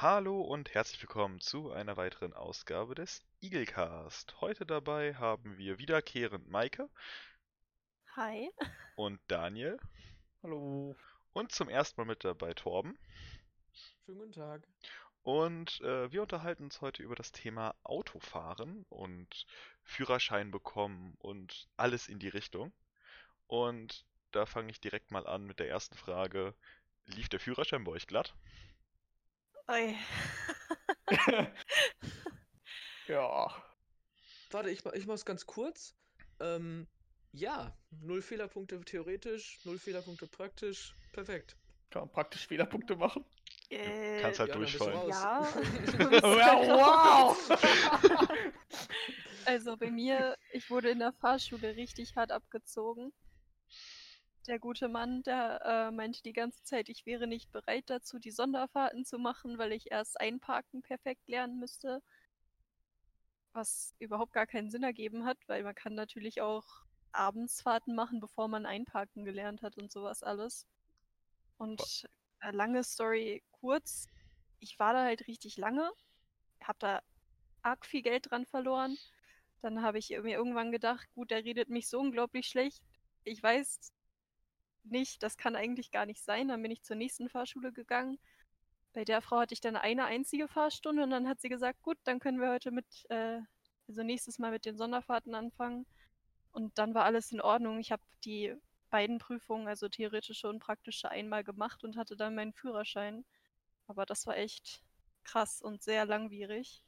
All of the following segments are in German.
Hallo und herzlich willkommen zu einer weiteren Ausgabe des Eaglecast. Heute dabei haben wir wiederkehrend Maike Hi. und Daniel Hallo. und zum ersten Mal mit dabei Torben. Schönen guten Tag. Und äh, wir unterhalten uns heute über das Thema Autofahren und Führerschein bekommen und alles in die Richtung. Und da fange ich direkt mal an mit der ersten Frage. Lief der Führerschein bei euch glatt? Oi. Ja. Warte, ich, ich mach's ganz kurz. Ähm, ja, null Fehlerpunkte theoretisch, null Fehlerpunkte praktisch. Perfekt. Kann man praktisch Fehlerpunkte machen. Äh, Kannst halt ja, durchfallen. ja, wow! Also bei mir, ich wurde in der Fahrschule richtig hart abgezogen. Der gute Mann, der äh, meinte die ganze Zeit, ich wäre nicht bereit dazu, die Sonderfahrten zu machen, weil ich erst einparken perfekt lernen müsste. Was überhaupt gar keinen Sinn ergeben hat, weil man kann natürlich auch Abendsfahrten machen, bevor man einparken gelernt hat und sowas alles. Und äh, lange Story kurz, ich war da halt richtig lange, hab da arg viel Geld dran verloren. Dann habe ich mir irgendwann gedacht, gut, der redet mich so unglaublich schlecht. Ich weiß nicht, das kann eigentlich gar nicht sein. Dann bin ich zur nächsten Fahrschule gegangen. Bei der Frau hatte ich dann eine einzige Fahrstunde und dann hat sie gesagt, gut, dann können wir heute mit, äh, also nächstes Mal mit den Sonderfahrten anfangen. Und dann war alles in Ordnung. Ich habe die beiden Prüfungen, also theoretische und praktische, einmal gemacht und hatte dann meinen Führerschein. Aber das war echt krass und sehr langwierig.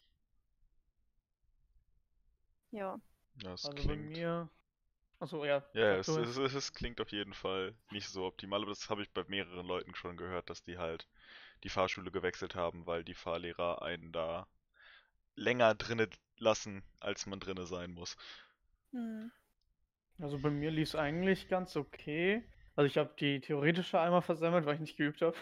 Ja. Das Also bei mir. Achso, ja. Ja, es, es, es, es klingt auf jeden Fall nicht so optimal, aber das habe ich bei mehreren Leuten schon gehört, dass die halt die Fahrschule gewechselt haben, weil die Fahrlehrer einen da länger drinne lassen, als man drinne sein muss. Hm. Also bei mir lief es eigentlich ganz okay. Also ich habe die theoretische einmal versemmelt, weil ich nicht geübt habe.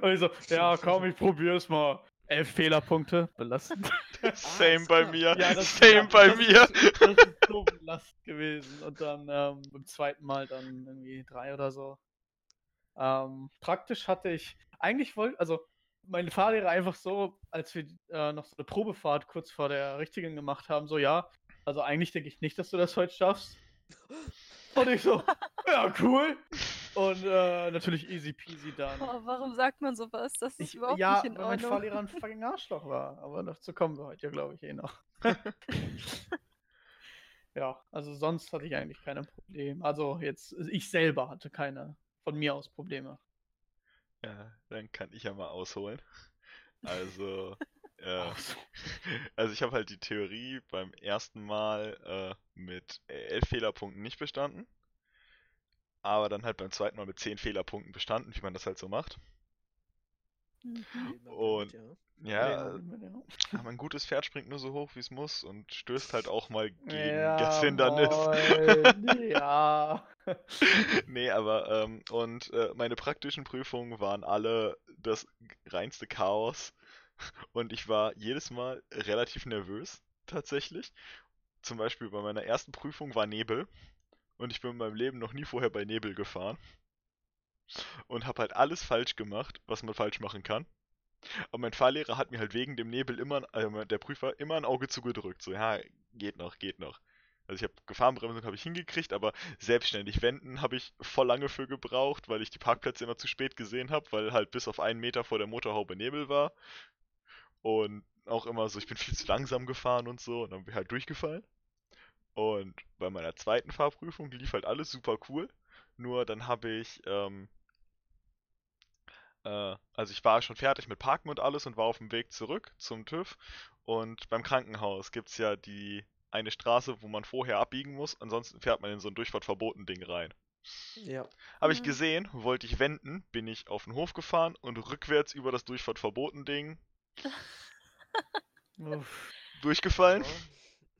Und ich so, ja komm, ich probier's mal. Elf Fehlerpunkte, belastend. Same bei klar. mir, Ja, das- same bei das mir. Das ist so belastend gewesen. Und dann ähm, beim zweiten Mal dann irgendwie drei oder so. Ähm, praktisch hatte ich, eigentlich wollte, also meine Fahrlehrer einfach so, als wir äh, noch so eine Probefahrt kurz vor der richtigen gemacht haben, so ja, also eigentlich denke ich nicht, dass du das heute schaffst. Und ich so, ja, cool. Und äh, natürlich easy peasy dann. Oh, warum sagt man sowas? Das ist Ich, überhaupt ja, nicht in weil mein Ordnung. Fahrlehrer ein fucking Arschloch war. Aber dazu kommen wir heute ja, glaube ich, eh noch. ja, also sonst hatte ich eigentlich keine Probleme. Also jetzt, ich selber hatte keine von mir aus Probleme. Ja, dann kann ich ja mal ausholen. Also, äh, also ich habe halt die Theorie beim ersten Mal äh, mit elf Fehlerpunkten nicht bestanden, aber dann halt beim zweiten Mal mit zehn Fehlerpunkten bestanden, wie man das halt so macht. Mhm. Und- ja. Ja, aber ein gutes Pferd springt nur so hoch, wie es muss und stößt halt auch mal gegen Ja, das Hindernis. ja. Nee, aber ähm, und äh, meine praktischen Prüfungen waren alle das reinste Chaos und ich war jedes Mal relativ nervös, tatsächlich. Zum Beispiel bei meiner ersten Prüfung war Nebel und ich bin in meinem Leben noch nie vorher bei Nebel gefahren und habe halt alles falsch gemacht, was man falsch machen kann. Aber mein Fahrlehrer hat mir halt wegen dem Nebel immer, äh, der Prüfer, immer ein Auge zugedrückt. So, ja, geht noch, geht noch. Also ich habe Gefahrenbremsung habe ich hingekriegt, aber selbstständig wenden habe ich voll lange für gebraucht, weil ich die Parkplätze immer zu spät gesehen habe, weil halt bis auf einen Meter vor der Motorhaube Nebel war. Und auch immer so, ich bin viel zu langsam gefahren und so, und dann bin ich halt durchgefallen. Und bei meiner zweiten Fahrprüfung lief halt alles super cool. Nur dann habe ich, ähm, äh, also ich war schon fertig mit Parken und alles und war auf dem Weg zurück zum TÜV. Und beim Krankenhaus gibt's ja die eine Straße, wo man vorher abbiegen muss, ansonsten fährt man in so ein Durchfahrtverbotending rein. Ja. Habe ich Mhm. gesehen, wollte ich wenden, bin ich auf den Hof gefahren und rückwärts über das Durchfahrtverbotending Uff, durchgefallen. uff.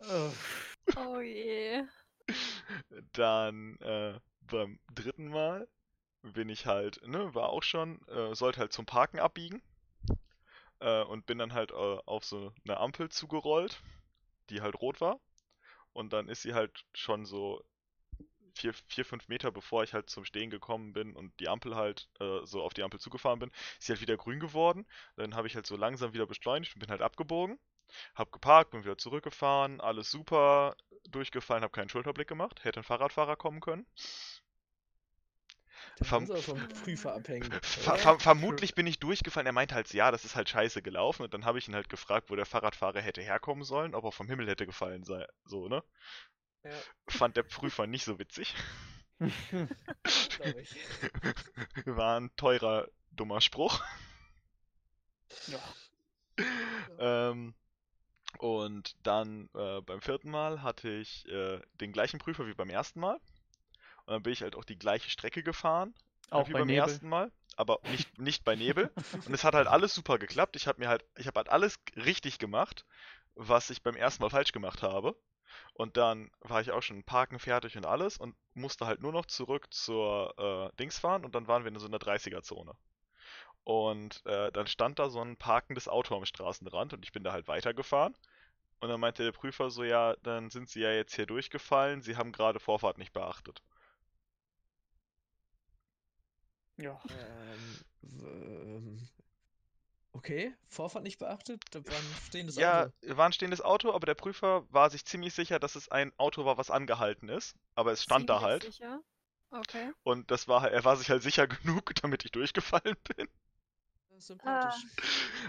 Oh je. Dann äh, beim dritten Mal bin ich halt, ne, war auch schon, äh, sollte halt zum Parken abbiegen. Äh, und bin dann halt äh, auf so eine Ampel zugerollt, die halt rot war. Und dann ist sie halt schon so vier, vier, fünf Meter bevor ich halt zum Stehen gekommen bin und die Ampel halt äh, so auf die Ampel zugefahren bin, ist sie halt wieder grün geworden. Dann habe ich halt so langsam wieder beschleunigt und bin halt abgebogen. Hab geparkt, bin wieder zurückgefahren, alles super, durchgefallen, hab keinen Schulterblick gemacht, hätte ein Fahrradfahrer kommen können. Verm-. Ver oder? ver vermutlich bin ich durchgefallen. Er meinte halt, ja, das ist halt scheiße gelaufen. Und dann habe ich ihn halt gefragt, wo der Fahrradfahrer hätte herkommen sollen, ob er vom Himmel hätte gefallen sei. So, ne? Ja, Fand der Prüfer nicht so witzig. ich. War ein teurer, dummer Spruch. ja. Ähm, und dann äh, beim vierten Mal hatte ich äh, den gleichen Prüfer wie beim ersten Mal. Und dann bin ich halt auch die gleiche Strecke gefahren, Auch wie bei beim Nebel. ersten Mal, aber nicht, nicht bei Nebel. Und es hat halt alles super geklappt. Ich habe mir halt, ich habe halt alles richtig gemacht, was ich beim ersten Mal falsch gemacht habe. Und dann war ich auch schon parken fertig und alles und musste halt nur noch zurück zur äh, Dings fahren und dann waren wir in so einer 30er-Zone. Und äh, dann stand da so ein parkendes Auto am Straßenrand und ich bin da halt weitergefahren. Und dann meinte der Prüfer so, ja, dann sind Sie ja jetzt hier durchgefallen, Sie haben gerade Vorfahrt nicht beachtet. Ja. Ähm, ähm, okay, Vorfahrt nicht beachtet, da war ein stehendes Ja, Auto. war ein stehendes Auto, aber der Prüfer war sich ziemlich sicher, dass es ein Auto war, was angehalten ist. Aber es stand da Ziemlich halt. Sicher. Okay. Und das war, er war sich halt sicher genug, damit ich durchgefallen bin. Das sympathisch.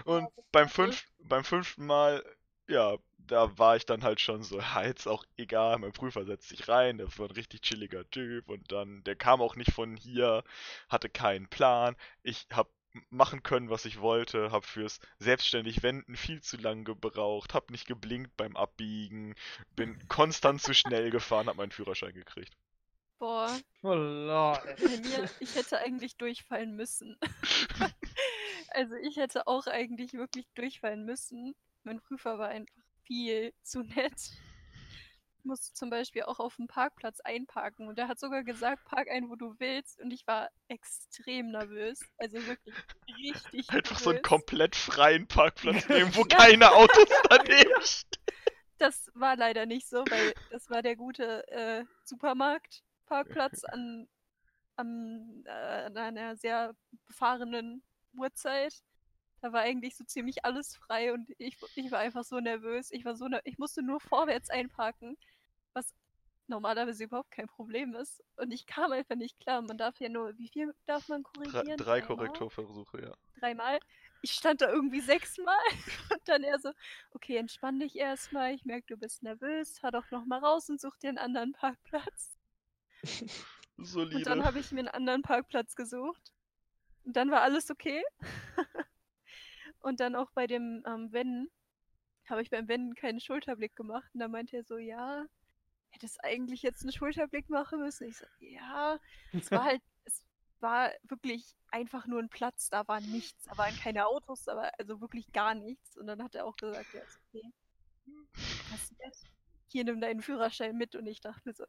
Und das beim, cool. fünf, beim fünften Mal, ja, da war ich dann halt schon so, ja, jetzt auch egal, mein Prüfer setzt sich rein, der war ein richtig chilliger Typ und dann, der kam auch nicht von hier, hatte keinen Plan. Ich hab machen können, was ich wollte, hab fürs selbstständig Wenden viel zu lang gebraucht, hab nicht geblinkt beim Abbiegen, bin konstant zu schnell gefahren, hab meinen Führerschein gekriegt. Boah, Oh Lord. bei mir, ich hätte eigentlich durchfallen müssen. also ich hätte auch eigentlich wirklich durchfallen müssen. Mein Prüfer war einfach viel zu nett. Ich musste zum Beispiel auch auf dem Parkplatz einparken und er hat sogar gesagt, park ein, wo du willst und ich war extrem nervös. Also wirklich richtig Einfach so einen nervös. komplett freien Parkplatz nehmen, wo keine Autos daneben stehen. Das war leider nicht so, weil das war der gute äh, Supermarktparkplatz an, am, äh, an einer sehr befahrenen Uhrzeit. Da war eigentlich so ziemlich alles frei und ich, ich war einfach so nervös. Ich war so ner ich musste nur vorwärts einparken, was normalerweise überhaupt kein Problem ist. Und ich kam einfach nicht klar. Man darf ja nur, wie viel darf man Drei, korrigieren? drei Dreimal? Korrekturversuche, ja. dreimal. Ich stand da irgendwie sechsmal und dann er so, okay, entspann dich erstmal. Ich merke, du bist nervös. Fahr doch noch mal raus und such dir einen anderen Parkplatz. Und Solide. dann habe ich mir einen anderen Parkplatz gesucht. Und dann war alles okay. und dann auch bei dem ähm, Wenden habe ich beim Wenden keinen Schulterblick gemacht. Und da meinte er so, ja, hättest eigentlich jetzt einen Schulterblick machen müssen. Ich so, ja, es war halt, es war wirklich einfach nur ein Platz, da war nichts, da waren keine Autos, da war also wirklich gar nichts. Und dann hat er auch gesagt, ja, ist okay. Passiert. Hier nimm deinen Führerschein mit und ich dachte mir so,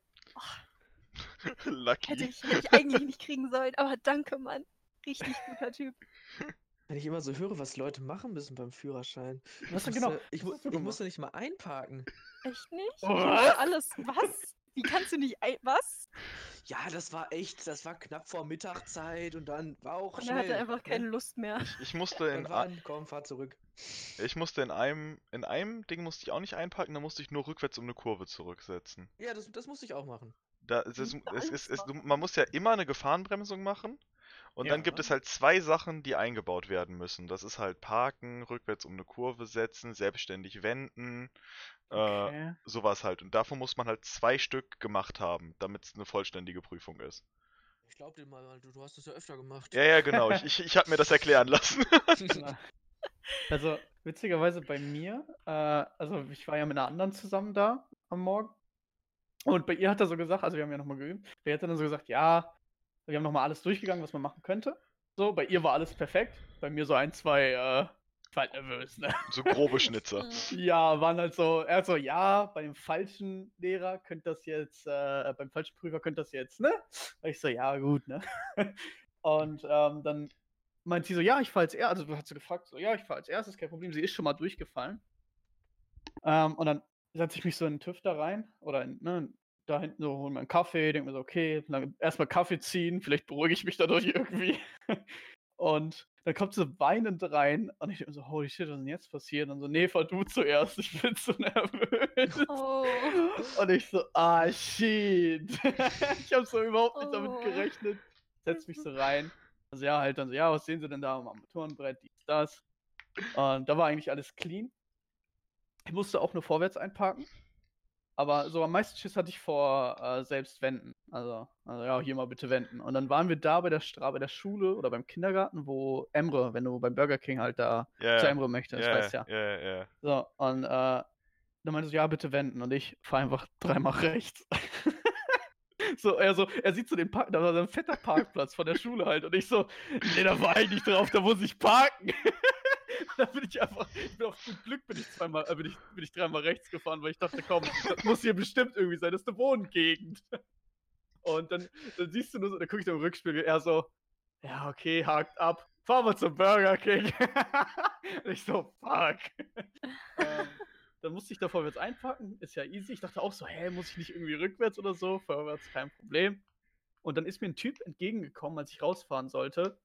Lucky. hätte ich, hätte ich eigentlich nicht kriegen sollen, aber danke, Mann. Richtig guter Typ. Wenn ich immer so höre, was Leute machen müssen beim Führerschein. Was Ich genau? musste- Ich, mu ich musste nicht mal einparken. Echt nicht? Ich Was? musste alles. Was? Wie kannst du nicht ein. Was? Ja, das war echt, das war knapp vor Mittagszeit und dann war auch Und er hatte schnell, einfach ne? keine Lust mehr. Ich musste in, waren, komm, fahr zurück. ich musste in einem, in einem Ding musste ich auch nicht einpacken, da musste ich nur rückwärts um eine Kurve zurücksetzen. Ja, das, das musste ich auch machen. Da, es ist, es ist, es, man muss ja immer eine Gefahrenbremsung machen. Und dann gibt Ja. es halt zwei Sachen, die eingebaut werden müssen. Das ist halt Parken, rückwärts um eine Kurve setzen, selbstständig wenden, äh, Okay. sowas halt. Und davon muss man halt zwei Stück gemacht haben, damit es eine vollständige Prüfung ist. Ich glaub dir mal, du, du hast das ja öfter gemacht. Ja, ja, genau. Ich, ich, ich habe mir das erklären lassen. Also, witzigerweise bei mir, äh, also ich war ja mit einer anderen zusammen da am Morgen. Und bei ihr hat er so gesagt, also wir haben ja nochmal geübt, bei ihr hat er dann so gesagt, ja, wir haben nochmal alles durchgegangen, was man machen könnte. So, bei ihr war alles perfekt. Bei mir so ein, zwei, äh, ich war halt nervös, ne? So grobe Schnitzer. Mhm. Ja, waren halt so, er hat so, ja, bei dem falschen Lehrer könnte das jetzt, äh, beim falschen Prüfer könnte das jetzt, ne? Und ich so, ja, gut, ne? Und ähm, dann meint sie so, ja, ich fahre als erstes, also hat sie gefragt, so, ja, ich fahre als erstes, kein Problem, sie ist schon mal durchgefallen. Ähm, und dann setze ich mich so in den TÜV da rein, oder in, ne, da hinten so, hol mir einen Kaffee, denk mir so, okay, erstmal Kaffee ziehen, vielleicht beruhige ich mich dadurch irgendwie. Und dann kommt sie weinend rein und ich denke mir so, holy shit, was ist denn jetzt passiert? Und so, nee, fahr du zuerst, ich bin so nervös. Oh. Und ich so, ah, shit. ich habe so überhaupt nicht damit Oh. gerechnet. Setz mich so rein. Also ja, halt dann so, ja, was sehen Sie denn da am Armaturenbrett, dies, das. Und da war eigentlich alles clean. Ich musste auch nur vorwärts einparken. Aber so am meisten Schiss hatte ich vor äh, selbst wenden. Also, also ja, hier mal bitte wenden. Und dann waren wir da bei der Stra bei der Schule oder beim Kindergarten, wo Emre, wenn du beim Burger King halt da Ja, zu. Emre möchtest, Ja, weißt ja, ja. ja, ja, ja. So, und äh, dann meinte so, ja, bitte wenden. Und ich fahre einfach dreimal rechts. so, er so, er sieht so den Park, da war so ein fetter Parkplatz von der Schule halt. Und ich so, nee, da war ich nicht drauf, da muss ich parken. Dann bin ich einfach, ich bin auf gut Glück bin ich zweimal, äh, bin ich, bin ich dreimal rechts gefahren, weil ich dachte, komm, das muss hier bestimmt irgendwie sein, das ist eine Wohngegend. Und dann, dann siehst du nur so, dann gucke ich im Rückspiegel, er so, ja, okay, hakt ab, fahren wir zum Burger King. Und ich so, fuck. ähm, dann musste ich da vorwärts einpacken, ist ja easy. Ich dachte auch so, hä, muss ich nicht irgendwie rückwärts oder so? Vorwärts kein Problem. Und dann ist mir ein Typ entgegengekommen, als ich rausfahren sollte.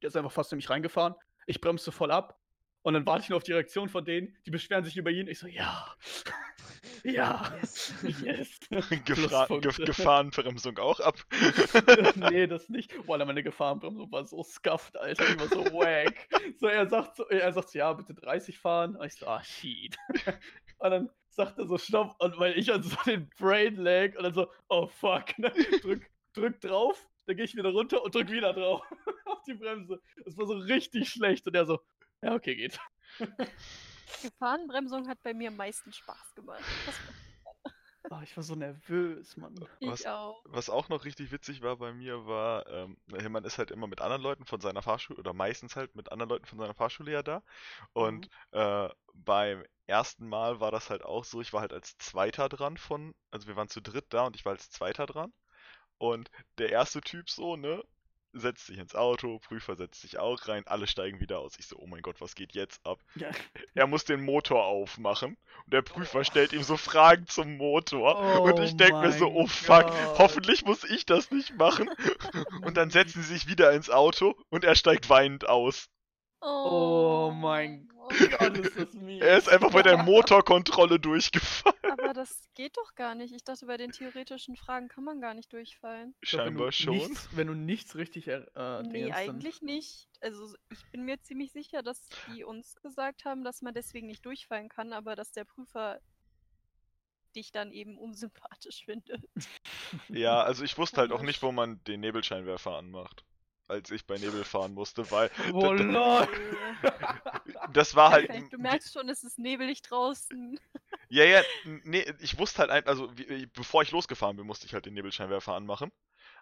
Der ist einfach fast in mich reingefahren. Ich bremste voll ab. Und dann warte ich nur auf die Reaktion von denen, die beschweren sich über ihn. Ich so, ja. ja. Yes. Yes. Gefra Gefahrenbremsung auch ab. nee, das nicht. Boah, meine Gefahrenbremsung war so scuffed, Alter. Die war so wack. So, er sagt so, er sagt so, ja, bitte 30 fahren. Und ich so, ah, shit. Und dann sagt er so, stopp. Und weil ich an so den Brain lag und dann so, oh fuck. Ne? Drück, drück drauf, dann gehe ich wieder runter und drück wieder drauf auf die Bremse. Das war so richtig schlecht. Und er so, ja, okay, geht. Gefahrenbremsung hat bei mir am meisten Spaß gemacht. Oh, ich war so nervös, Mann. ich Was- auch. Was auch noch richtig witzig war bei mir, war, ähm, man ist halt immer mit anderen Leuten von seiner Fahrschule, oder meistens halt mit anderen Leuten von seiner Fahrschule ja da. Und äh, beim ersten Mal war das halt auch so, ich war halt als Zweiter dran von, also wir waren zu dritt da und ich war als Zweiter dran. Und der erste Typ so, ne, setzt sich ins Auto, Prüfer setzt sich auch rein, alle steigen wieder aus. Ich so, oh mein Gott, was geht jetzt ab? Ja. Er muss den Motor aufmachen und der Prüfer stellt ihm so Fragen zum Motor und ich Oh denk mir so, oh fuck, hoffentlich muss ich das nicht machen. Und dann setzen sie sich wieder ins Auto und er steigt weinend aus. Oh mein Gott, ist das mies. Er ist einfach bei der Motorkontrolle durchgefallen. Aber das geht doch gar nicht. Ich dachte, bei den theoretischen Fragen kann man gar nicht durchfallen. Glaub, Scheinbar du schon. Nichts, wenn du nichts richtig er, äh, Nee, dingst, dann- eigentlich nicht. Also ich bin mir ziemlich sicher, dass die uns gesagt haben, dass man deswegen nicht durchfallen kann, aber dass der Prüfer dich dann eben unsympathisch findet. Ja, also ich wusste halt auch nicht, wo man den Nebelscheinwerfer anmacht. Als ich bei Nebel fahren musste, weil Oh, d- d- lol. das war halt. Du merkst schon, es ist nebelig draußen. Ja, ja, nee, ich wusste halt einfach, also wie, bevor ich losgefahren bin, musste ich halt den Nebelscheinwerfer anmachen.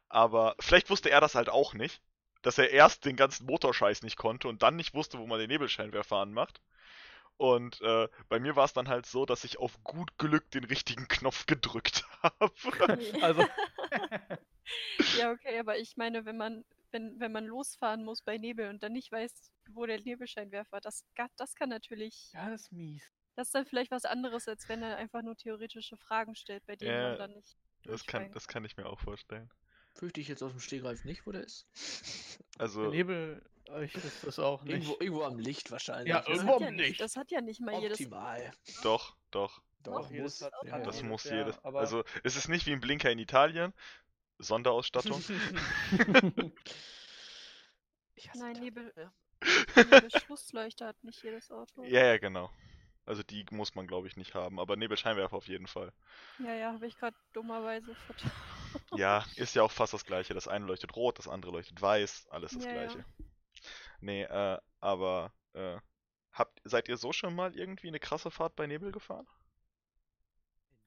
Aber vielleicht wusste er das halt auch nicht, dass er erst den ganzen Motorscheiß nicht konnte und dann nicht wusste, wo man den Nebelscheinwerfer anmacht. Und äh, bei mir war es dann halt so, dass ich auf gut Glück den richtigen Knopf gedrückt habe. Also, ja, okay, aber ich meine, wenn man, wenn, wenn man losfahren muss bei Nebel und dann nicht weiß, wo der Nebelscheinwerfer, das, das kann natürlich, ja, das ist mies. Das ist dann vielleicht was anderes, als wenn er einfach nur theoretische Fragen stellt, bei denen Ja, man dann nicht. Das kann, das kann ich mir auch vorstellen. Fürchte ich jetzt aus dem Stegreif nicht, wo der ist. Der Also, Nebel, äh, ich wüsste das auch nicht. Irgendwo, irgendwo am Licht wahrscheinlich. Ja, ist irgendwo hat, ja am nicht, Licht. das hat ja nicht mal jedes. Optimal. doch, doch. Doch, Doch, jedes muss. hat- ja, Das muss ja, jedes. aber- Also, es ist nicht wie ein Blinker in Italien. Sonderausstattung. Nein. Nebel- Ja. Nebelschlussleuchter hat nicht jedes Auto. ja, ja, genau. Also die muss man, glaube ich, nicht haben. Aber Nebelscheinwerfer auf jeden Fall. Ja, ja, habe ich gerade dummerweise vertan. Ja, ist ja auch fast das gleiche. Das eine leuchtet rot, das andere leuchtet weiß, alles das Ja, ja. gleiche. Nee, äh, aber äh, habt, seid ihr so schon mal irgendwie eine krasse Fahrt bei Nebel gefahren?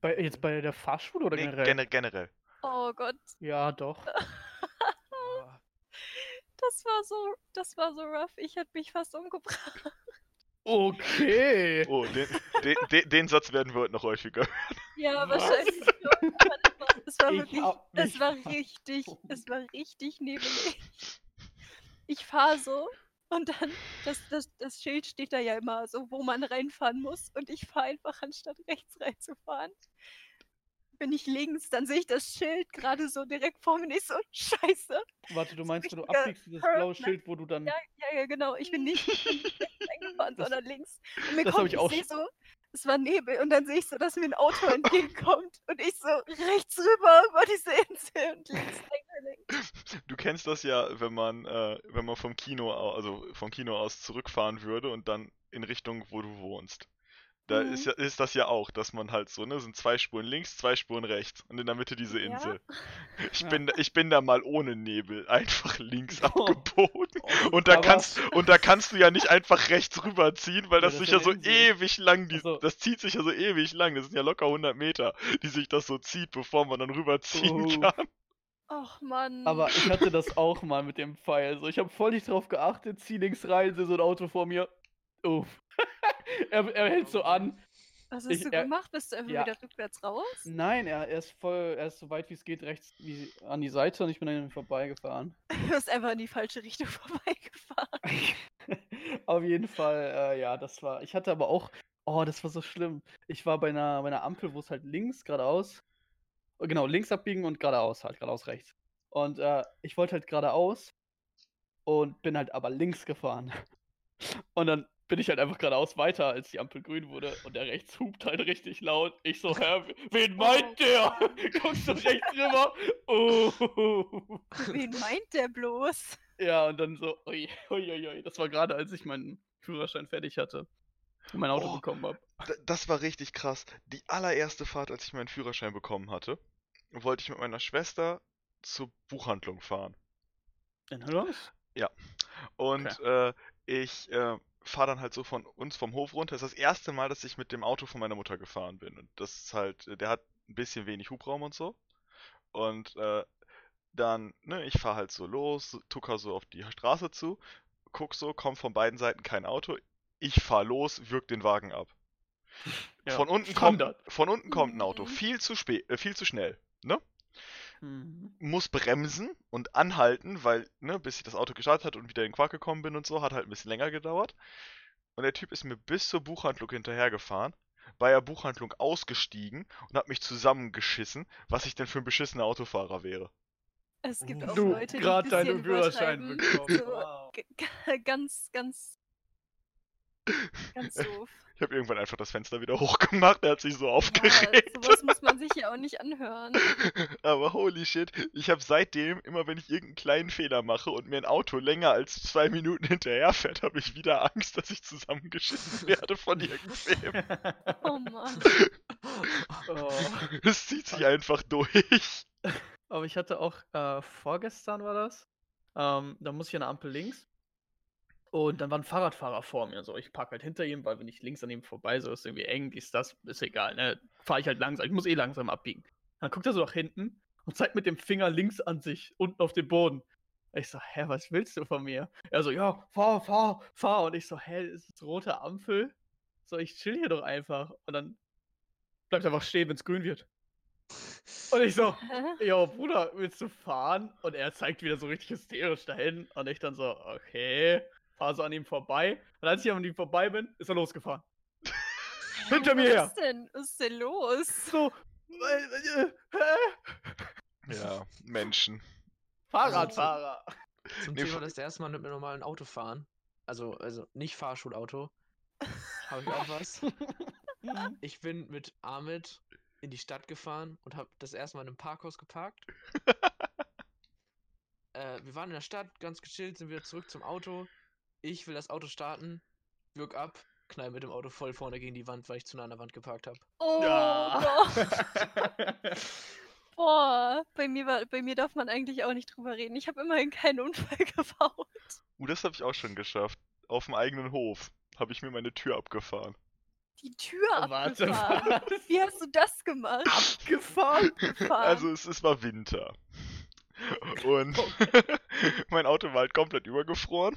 Bei, jetzt bei der Fahrschule oder Nee, generell? gene- generell. Oh Gott, ja, doch. das war so, das war so rough. Ich hätte mich fast umgebracht. Okay. Oh, den, den, den, den Satz werden wir heute noch häufiger. Ja, Was? wahrscheinlich. schon. Es war Ich wirklich, mich war richtig, es war richtig nebelig. Ich fahre so und dann, das, das, das Schild steht da ja immer so, wo man reinfahren muss und ich fahre einfach anstatt rechts reinzufahren. Bin ich links, dann sehe ich das Schild gerade so direkt vor mir. und Ich so, scheiße. Warte, du meinst, wenn du abbiegst, dieses blaue ne? Schild, wo du dann. Ja, ja, ja, genau. Ich bin nicht, ich nicht eingefahren, sondern links. Und mir das kommt, ich ich, auch sehe so, es war Nebel und dann sehe ich so, dass mir ein Auto entgegenkommt und ich so rechts rüber über diese Insel und links. Du kennst das ja, wenn man, äh, wenn man vom Kino, also vom Kino aus zurückfahren würde und dann in Richtung, wo du wohnst. Da Mhm. ist ja, ist das ja auch, dass man halt so, ne, sind zwei Spuren links, zwei Spuren rechts und in der Mitte diese Ja. Insel. Ich Ja. bin, da- ich bin da mal ohne Nebel einfach links Oh. abgebogen. Und da kannst, und da kannst du ja nicht einfach rechts rüberziehen, weil Ja, das das sich ja ja so Insel. ewig lang, die, Ach so. das zieht sich ja so ewig lang, das sind ja locker 100 Meter, die sich das so zieht, bevor man dann rüberziehen Oh. kann. Ach Mann. Aber ich hatte das auch mal mit dem Pfeil. So, ich habe voll nicht drauf geachtet, zieh links rein, sehe so ein Auto vor mir. Oh. er, er hält so an. Was hast ich- du er- gemacht? Bist du einfach ja. wieder rückwärts raus? Nein, er, er ist voll, er ist so weit wie es geht rechts wie, an die Seite und ich bin an ihm vorbeigefahren. Du bist einfach in die falsche Richtung vorbeigefahren. Auf jeden Fall, äh, ja, das war. Ich hatte aber auch, oh, das war so schlimm. Ich war bei einer, bei einer Ampel, wo es halt links, geradeaus, oh, genau, links abbiegen und geradeaus halt, geradeaus rechts. Und äh, ich wollte halt geradeaus und bin halt aber links gefahren. Und dann bin ich halt einfach geradeaus weiter, als die Ampel grün wurde und der rechts hupt halt richtig laut. Ich so, Herr, wen meint der? Guckst du rechts rüber? Oh. Wen meint der bloß? Ja, und dann so, ui, ui, ui, ui. Das war gerade, als ich meinen Führerschein fertig hatte und mein Auto Oh. bekommen habe. Das war richtig krass. Die allererste Fahrt, als ich meinen Führerschein bekommen hatte, wollte ich mit meiner Schwester zur Buchhandlung fahren. In Hüllers? Und äh, ich äh, fahre dann halt so von uns vom Hof runter. Das ist das erste Mal, dass ich mit dem Auto von meiner Mutter gefahren bin. Und das ist halt, der hat ein bisschen wenig Hubraum und so. Und äh, dann, ne, ich fahre halt so los, tucker so auf die Straße zu, guck so, kommt von beiden Seiten kein Auto. Ich fahr los, wirk den Wagen ab. Ja, Von unten kommt, von unten kommt ein Auto, Mhm. viel zu spät, äh, viel zu schnell, ne? Mhm. Muss bremsen und anhalten, weil, ne, bis ich das Auto gestartet hat und wieder in den Quark gekommen bin und so, hat halt ein bisschen länger gedauert. Und der Typ ist mir bis zur Buchhandlung hinterhergefahren, bei der Buchhandlung ausgestiegen und hat mich zusammengeschissen, was ich denn für ein beschissener Autofahrer wäre. Es gibt auch Du, Leute, die gerade ein deinen Führerschein bekommen. So, Wow. ganz, ganz, ganz doof. Ich habe irgendwann einfach das Fenster wieder hochgemacht, er hat sich so Ja, aufgeregt. sowas muss man sich ja auch nicht anhören. Aber holy shit, ich habe seitdem, immer wenn ich irgendeinen kleinen Fehler mache und mir ein Auto länger als zwei Minuten hinterherfährt, habe ich wieder Angst, dass ich zusammengeschissen werde von irgendwem. Oh Mann. Oh. Es zieht sich einfach durch. Aber ich hatte auch, äh, vorgestern war das, ähm, da muss ich an der Ampel links und dann war ein Fahrradfahrer vor mir. So, ich park halt hinter ihm, weil wenn ich links an ihm vorbei, so ist irgendwie eng, ist das, ist egal, ne? Fahre ich halt langsam, ich muss eh langsam abbiegen. Dann guckt er so nach hinten und zeigt mit dem Finger links an sich, unten auf den Boden. Ich so, hä, was willst du von mir? Er so, ja, fahr, fahr, fahr. Und ich so, hä, ist es rote Ampel? So, ich chill hier doch einfach. Und dann bleibt einfach stehen, wenn es grün wird. Und ich so? Jo, Bruder, willst du fahren? Und er zeigt wieder so richtig hysterisch dahin. Und ich dann so, okay, fahr so an ihm vorbei. Und als ich an ihm vorbei bin, ist er losgefahren. Hinter mir Was her. ist denn? Was ist denn los? So, äh, äh, hä? Ja, Menschen. Fahrradfahrer. Zum Nee, Thema das erste Mal mit einem normalen Auto fahren. Also, also nicht Fahrschulauto. Habe ich auch was. Ich bin mit Ahmed in die Stadt gefahren und habe das erste Mal in einem Parkhaus geparkt. äh, wir waren in der Stadt, ganz gechillt, sind wieder zurück zum Auto. Ich will das Auto starten, wirk ab, knall mit dem Auto voll vorne gegen die Wand, weil ich zu nah an der Wand geparkt habe. Oh Ja. Gott. Boah, bei mir, war, bei mir darf man eigentlich auch nicht drüber reden. Ich habe immerhin keinen Unfall gebaut. Uh, das habe ich auch schon geschafft. Auf dem eigenen Hof habe ich mir meine Tür abgefahren. Die Tür Warte, abgefahren. was? Wie hast du das gemacht? Abgefahren? Abgefahren. Also es, es war Winter. Und mein Auto war halt komplett übergefroren.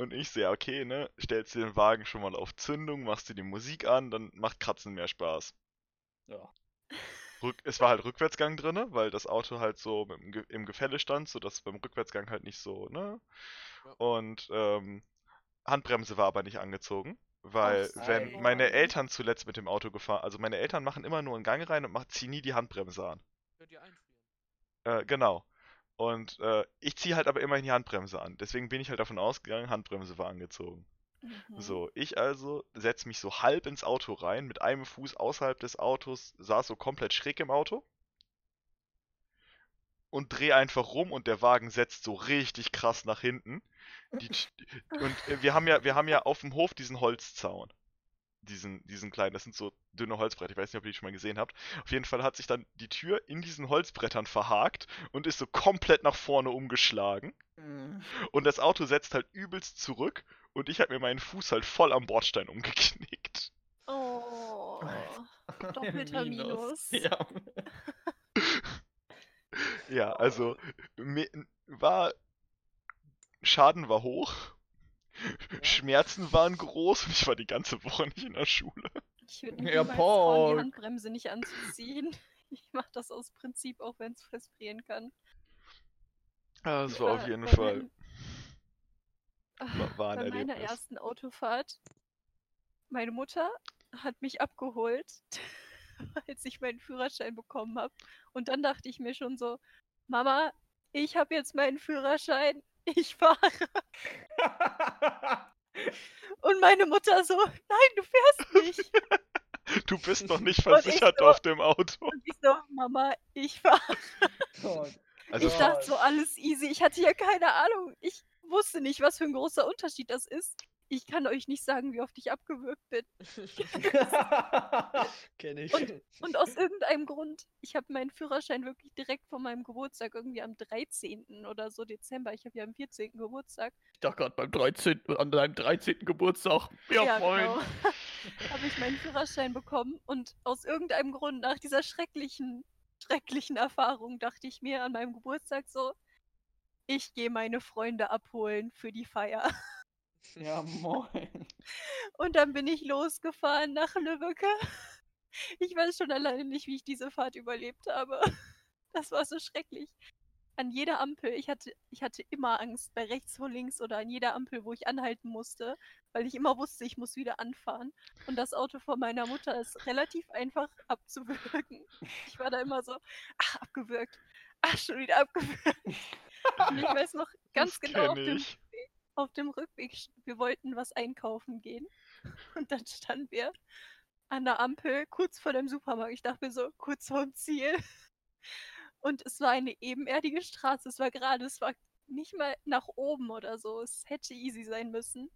Und ich sehe, okay, ne, stellst dir den Wagen schon mal auf Zündung, machst dir die Musik an, dann macht Kratzen mehr Spaß. Ja. Rück, es war halt Rückwärtsgang drinne, weil das Auto halt so Ge im Gefälle stand, sodass beim Rückwärtsgang halt nicht so, ne? Ja. Und ähm, Handbremse war aber nicht angezogen, Weil Ach, wenn meine. Eltern zuletzt mit dem Auto gefahren, also meine Eltern machen immer nur einen Gang rein und machen, ziehen nie die Handbremse an. Könnt ihr einfrieren. Äh, genau. Und äh, ich ziehe halt aber immerhin die Handbremse an. Deswegen bin ich halt davon ausgegangen, Handbremse war angezogen. Mhm. So, ich also setze mich so halb ins Auto rein, mit einem Fuß außerhalb des Autos, saß so komplett schräg im Auto und drehe einfach rum und der Wagen setzt so richtig krass nach hinten. Die, und wir haben ja, wir haben ja auf dem Hof diesen Holzzaun. Diesen, diesen kleinen, das sind so dünne Holzbretter, ich weiß nicht, ob ihr die schon mal gesehen habt. Auf jeden Fall hat sich dann die Tür in diesen Holzbrettern verhakt und ist so komplett nach vorne umgeschlagen. Mhm. Und das Auto setzt halt übelst zurück und ich habe mir meinen Fuß halt voll am Bordstein umgeknickt. Oh. Doppelter Minus. Ja. Ja, also mi- war Schaden war hoch, Schmerzen waren groß und ich war die ganze Woche nicht in der Schule. Ich würde mir Ja, trauen, Paul. die Handbremse nicht anzuziehen. Ich mache das aus Prinzip, auch wenn es festfrieren kann. Ja, das war auf jeden bei Fall Ah, war, war ein Bei meiner Erlebnis. ersten Autofahrt, meine Mutter hat mich abgeholt, als ich meinen Führerschein bekommen habe. Und dann dachte ich mir schon so, Mama, ich habe jetzt meinen Führerschein, ich fahre. Und meine Mutter so, nein, du fährst nicht. Du bist noch nicht versichert so- auf dem Auto. Und ich so, Mama, ich fahre. Also ich dachte so, alles easy. Ich hatte ja keine Ahnung. Ich wusste nicht, was für ein großer Unterschied das ist. Ich kann euch nicht sagen, wie oft ich abgewürgt bin. Kenn ich. Und aus irgendeinem Grund, ich habe meinen Führerschein wirklich direkt vor meinem Geburtstag, irgendwie am 13. oder so Dezember. Ich habe ja am 14. Geburtstag. Ich dachte gerade beim 13. an deinem 13. Geburtstag. Ja, moin. genau. habe ich meinen Führerschein bekommen. Und aus irgendeinem Grund, nach dieser schrecklichen, schrecklichen Erfahrung, dachte ich mir an meinem Geburtstag so, ich gehe meine Freunde abholen für die Feier. Ja, moin. Und dann bin ich losgefahren nach Lübbecke. Ich weiß schon alleine nicht, wie ich diese Fahrt überlebt habe. Das war so schrecklich. An jeder Ampel, ich hatte, ich hatte immer Angst, bei rechts vor links oder an jeder Ampel, wo ich anhalten musste, weil ich immer wusste, ich muss wieder anfahren. Und das Auto von meiner Mutter ist relativ einfach abzuwürgen. Ich war da immer so, ach, abgewürgt. Ach, schon wieder abgewürgt. Und ich weiß noch ganz das genau auf dem. Auf dem Rückweg, wir wollten was einkaufen gehen. Und dann standen wir an der Ampel kurz vor dem Supermarkt. Ich dachte mir so, kurz vorm Ziel. Und es war eine ebenerdige Straße. Es war gerade, es war nicht mal nach oben oder so. Es hätte easy sein müssen.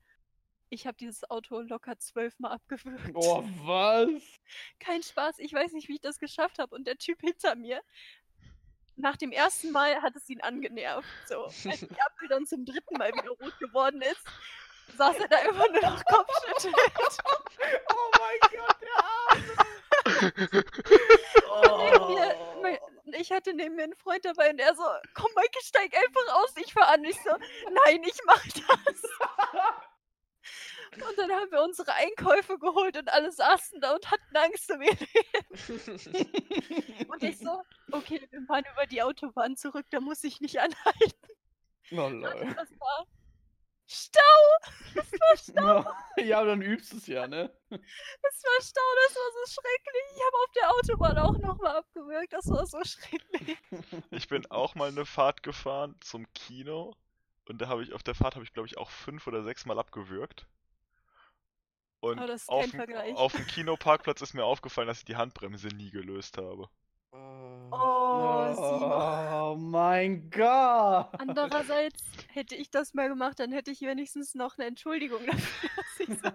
Ich habe dieses Auto locker zwölfmal abgewürgt. Oh, was? Kein Spaß. Ich weiß nicht, wie ich das geschafft habe. Und der Typ hinter mir, nach dem ersten Mal hat es ihn angenervt. So, als die Ampel dann zum dritten Mal wieder rot geworden ist, saß er da einfach nur noch kopfschüttelnd. Oh mein Gott, der Arme. Neben mir, Oh. mein, ich hatte neben mir einen Freund dabei und er so, komm Michael, steig einfach aus, ich fahr an. Ich so, nein, ich mach das. Und dann haben wir unsere Einkäufe geholt und alle saßen da und hatten Angst um ihr Leben. Und ich so, okay, wir fahren über die Autobahn zurück, da muss ich nicht anhalten. Oh, lol. Das war Stau, Ja, dann übst du es ja, ne? das war Stau, das war so schrecklich. Ich habe auf der Autobahn auch nochmal abgewürgt, das war so schrecklich. Ich bin auch mal eine Fahrt gefahren zum Kino und da habe ich auf der Fahrt habe ich glaube ich auch fünf oder sechs Mal abgewürgt. Und Aber das ist auf, dem- Vergleich. auf dem Kinoparkplatz ist mir aufgefallen, dass ich die Handbremse nie gelöst habe. Oh. Oh. Oh mein Gott. Andererseits hätte ich das mal gemacht, dann hätte ich wenigstens noch eine Entschuldigung dafür, dass ich so.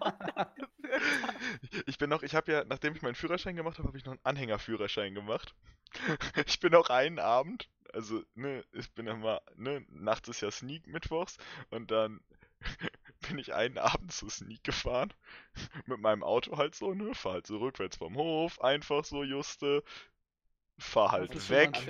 Ich bin noch, ich habe ja, nachdem ich meinen Führerschein gemacht habe, habe ich noch einen Anhängerführerschein gemacht. Ich bin auch einen Abend, also, ne, ich bin immer, ne, nachts ist ja Sneak mittwochs und dann bin ich einen Abend zu Sneak gefahren. Mit meinem Auto halt so, ne, fahr halt so rückwärts vom Hof, einfach so juste, fahr halt Hattest weg. dran.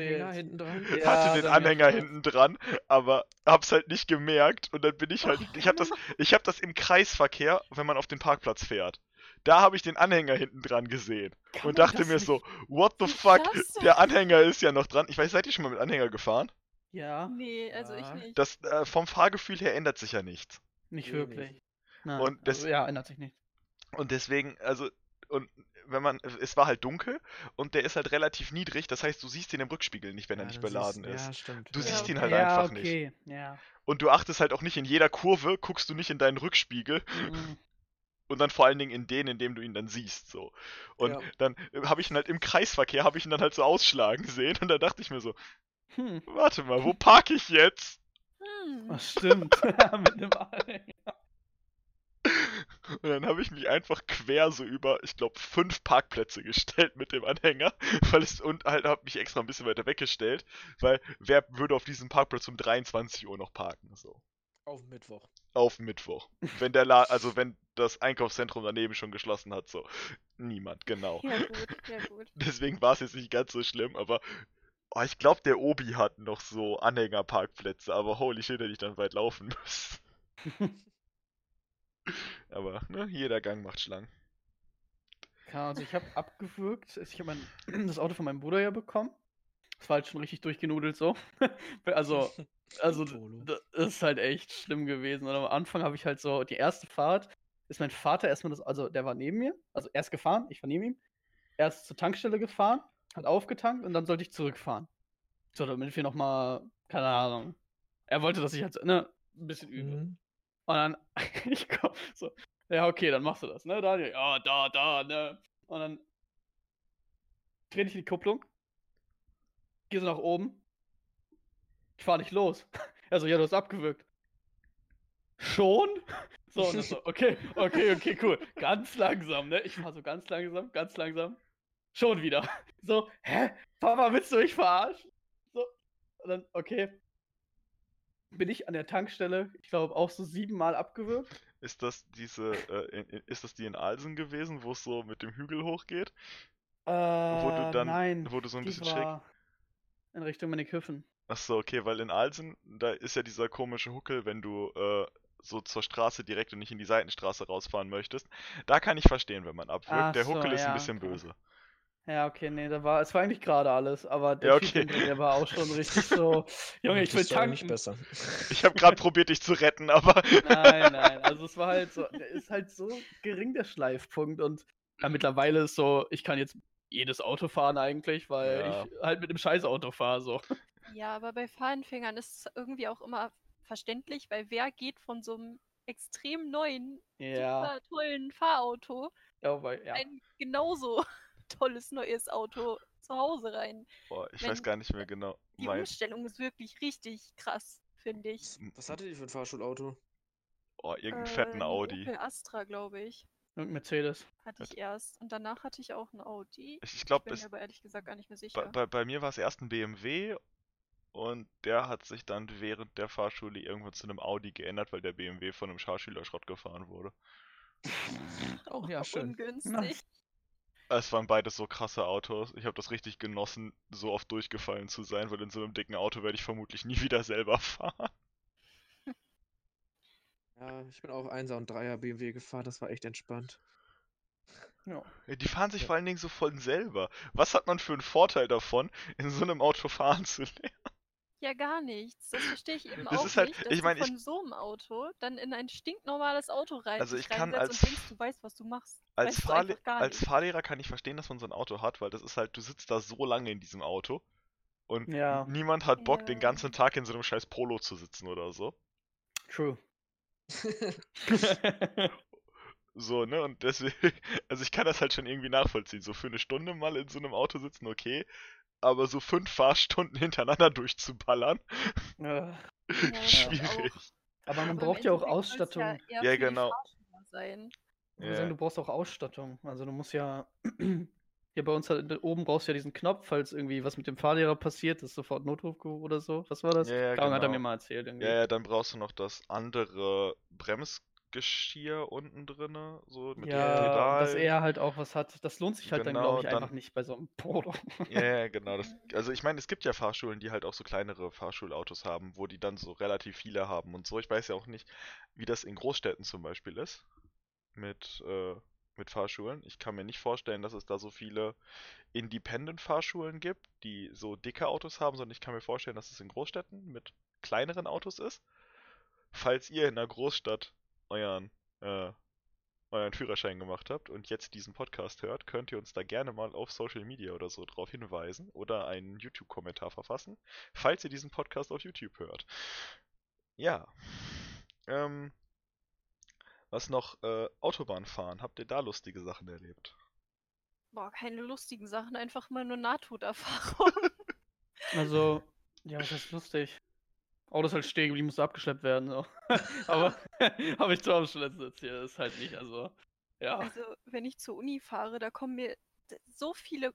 Ja, hatte den Anhänger hinten dran, aber hab's halt nicht gemerkt und dann bin ich halt, ich hab das, ich hab das im Kreisverkehr, wenn man auf den Parkplatz fährt. Da habe ich den Anhänger hinten dran gesehen Kann und dachte mir nicht- so, what the fuck, der Anhänger ist ja noch dran. Ich weiß, seid ihr schon mal mit Anhänger gefahren? Ja, Nee, also ich Ja. nicht. Das äh, vom Fahrgefühl her ändert sich ja nichts. nicht Nee, nicht. wirklich. Nein, Und das- also, ja, ändert sich nicht. Und deswegen, also, und wenn man, es war halt dunkel und der ist halt relativ niedrig, das heißt, du siehst ihn im Rückspiegel nicht, wenn er Ja, nicht dann beladen siehst- ist. Ja, stimmt. Du ja. siehst ihn okay. halt ja, einfach nicht. okay. Ja. Und du achtest halt auch nicht in jeder Kurve, guckst du nicht in deinen Rückspiegel Mhm. und dann vor allen Dingen in den, in dem du ihn dann siehst, so. Und Ja. dann habe ich ihn halt im Kreisverkehr, habe ich ihn dann halt so ausschlagen sehen und da dachte ich mir so, Hm. warte mal, wo parke ich jetzt? Hm. Das stimmt. Mit einem Anhänger. Und dann habe ich mich einfach quer so über, ich glaube, fünf Parkplätze gestellt mit dem Anhänger, weil es und halt habe mich extra ein bisschen weiter weggestellt, weil wer würde auf diesem Parkplatz um 23 Uhr noch parken, so. Auf Mittwoch. Auf Mittwoch. Wenn der La also wenn das Einkaufszentrum daneben schon geschlossen hat, so. Niemand, genau. Ja gut, ja gut. Deswegen war es jetzt nicht ganz so schlimm, aber oh, ich glaube, der Obi hat noch so Anhängerparkplätze, aber holy shit, hätte ich dann weit laufen müssen. aber, ne, jeder Gang macht Schlangen. Ja, also ich habe abgewürgt. Ich habe mein, das Auto von meinem Bruder ja bekommen. Das war halt schon richtig durchgenudelt so. also, also das ist halt echt schlimm gewesen. Und am Anfang habe ich halt so, die erste Fahrt ist mein Vater erstmal das, also der war neben mir, also er ist gefahren, ich war neben ihm. Er ist zur Tankstelle gefahren, hat aufgetankt und dann sollte ich zurückfahren. So, damit wir nochmal, keine Ahnung. Er wollte, dass ich halt, ne, ein bisschen übe. Mhm. Und dann, ich komm so, ja, okay, dann machst du das, ne, Daniel? Ja, da, da, ne. Und dann dreh ich die Kupplung, geh so nach oben. Ich fahr nicht los. Also, ja, du hast abgewürgt. Schon? So, und so, okay, okay, okay, cool. Ganz langsam, ne? Ich fahr so ganz langsam, ganz langsam. Schon wieder. So, hä? Papa, willst du mich verarschen? So, und dann, okay. Bin ich an der Tankstelle, ich glaube, auch so siebenmal abgewürgt. Ist das diese, äh, in, in, ist das die in Alsen gewesen, wo es so mit dem Hügel hochgeht? Äh, du dann- nein, wo du so ein bisschen schräg- in Richtung Manneküffen. Achso, okay, weil in Alsen, da ist ja dieser komische Huckel, wenn du äh, so zur Straße direkt und nicht in die Seitenstraße rausfahren möchtest. Da kann ich verstehen, wenn man abwürgt. Ach Der so, Huckel ist ein bisschen okay. böse. Ja, okay, nee, da war, es war eigentlich gerade alles, aber der Ja, Typ okay. hinter mir war auch schon richtig so, Junge, ich will ja nicht tanken. besser. Ich habe gerade probiert, dich zu retten, aber Nein, nein, also es war halt so, der ist halt so gering der Schleifpunkt und ja, mittlerweile ist so, ich kann jetzt jedes Auto fahren eigentlich, weil Ja. ich halt mit dem Scheißauto fahre, so. Ja, aber bei Fahranfängern ist es irgendwie auch immer verständlich, weil wer geht von so einem extrem neuen, Ja, super tollen Fahrauto ja, weil, ja. ein genauso tolles neues Auto zu Hause rein? boah, ich Wenn- weiß gar nicht mehr genau. Die Mein, Umstellung ist wirklich richtig krass, finde ich. Was hattet ihr für ein Fahrschulauto? oh, irgendeinen Äh, fetten Audi. Opel Astra, glaube ich, Irgendein Mercedes. hatte ich erst. Und danach hatte ich auch einen Audi. Ich, ich Ich glaube, bin mir aber ehrlich gesagt gar nicht mehr bei, sicher. bei, bei mir war es erst ein BMW und der hat sich dann während der Fahrschule irgendwann zu einem Audi geändert, weil der BMW von einem Schauschüler Schrott gefahren wurde. Oh ja, schön. Ungünstig. Es waren beides so krasse Autos. Ich habe das richtig genossen, so oft durchgefallen zu sein, weil in so einem dicken Auto werde ich vermutlich nie wieder selber fahren. Ja, ich bin auch 1er und 3er BMW gefahren, das war echt entspannt. Ja. Ja, Die fahren sich Ja. vor allen Dingen so von selber. Was hat man für einen Vorteil davon, in so einem Auto fahren zu lernen? Ja, gar nichts. Das verstehe ich eben Das auch ist halt- nicht, dass ich mein, du ich- von so einem Auto dann in ein stinknormales Auto rein Also ich kann als- und denkst, du weißt, was du machst. Als, Fahrle als nicht. Fahrlehrer kann ich verstehen, dass man so ein Auto hat, weil das ist halt, du sitzt da so lange in diesem Auto und Ja. niemand hat Bock, den Ja. ganzen Tag in so einem scheiß Polo zu sitzen oder so. True. So, ne? Und deswegen, also ich kann das halt schon irgendwie nachvollziehen. So für eine Stunde mal in so einem Auto sitzen, okay. Aber so fünf Fahrstunden hintereinander durchzuballern, Ja. schwierig. Aber man Aber braucht ja auch Ausstattung. Ja, eher Ja, genau. Du brauchst auch Ausstattung. Also du musst ja. Hier bei uns halt, oben brauchst du ja diesen Knopf, falls irgendwie was mit dem Fahrlehrer passiert, ist sofort Notruf oder so. Was war das? Ja, ja, Ahnung, hat er genau. mir mal erzählt irgendwie. Ja, ja, dann brauchst du noch das andere Bremsgeschirr unten drinne, so mit dem Ja, Pedal. dass er halt auch was hat. Das lohnt sich halt dann, Genau, glaube ich, dann- einfach nicht bei so einem Polo. Ja, ja, genau. Das, also ich meine, es gibt ja Fahrschulen, die halt auch so kleinere Fahrschulautos haben, wo die dann so relativ viele haben und so. Ich weiß ja auch nicht, wie das in Großstädten zum Beispiel ist mit, äh, mit Fahrschulen. Ich kann mir nicht vorstellen, dass es da so viele Independent-Fahrschulen gibt, die so dicke Autos haben, sondern ich kann mir vorstellen, dass es in Großstädten mit kleineren Autos ist. Falls ihr in einer Großstadt euren äh, euren Führerschein gemacht habt und jetzt diesen Podcast hört, könnt ihr uns da gerne mal auf Social Media oder so drauf hinweisen oder einen YouTube-Kommentar verfassen, falls ihr diesen Podcast auf YouTube hört. Ja. Ähm, was noch? Äh, Autobahn fahren. Habt ihr da lustige Sachen erlebt? Boah, keine lustigen Sachen, einfach mal nur Nahtoderfahrung. Also, ja, was ist lustig? Auto ist halt stehen geblieben, musste abgeschleppt werden. So. Aber habe ich zwar schon letztens erzählt, das ist halt nicht, also. Ja. Also, wenn ich zur Uni fahre, da kommen mir so viele.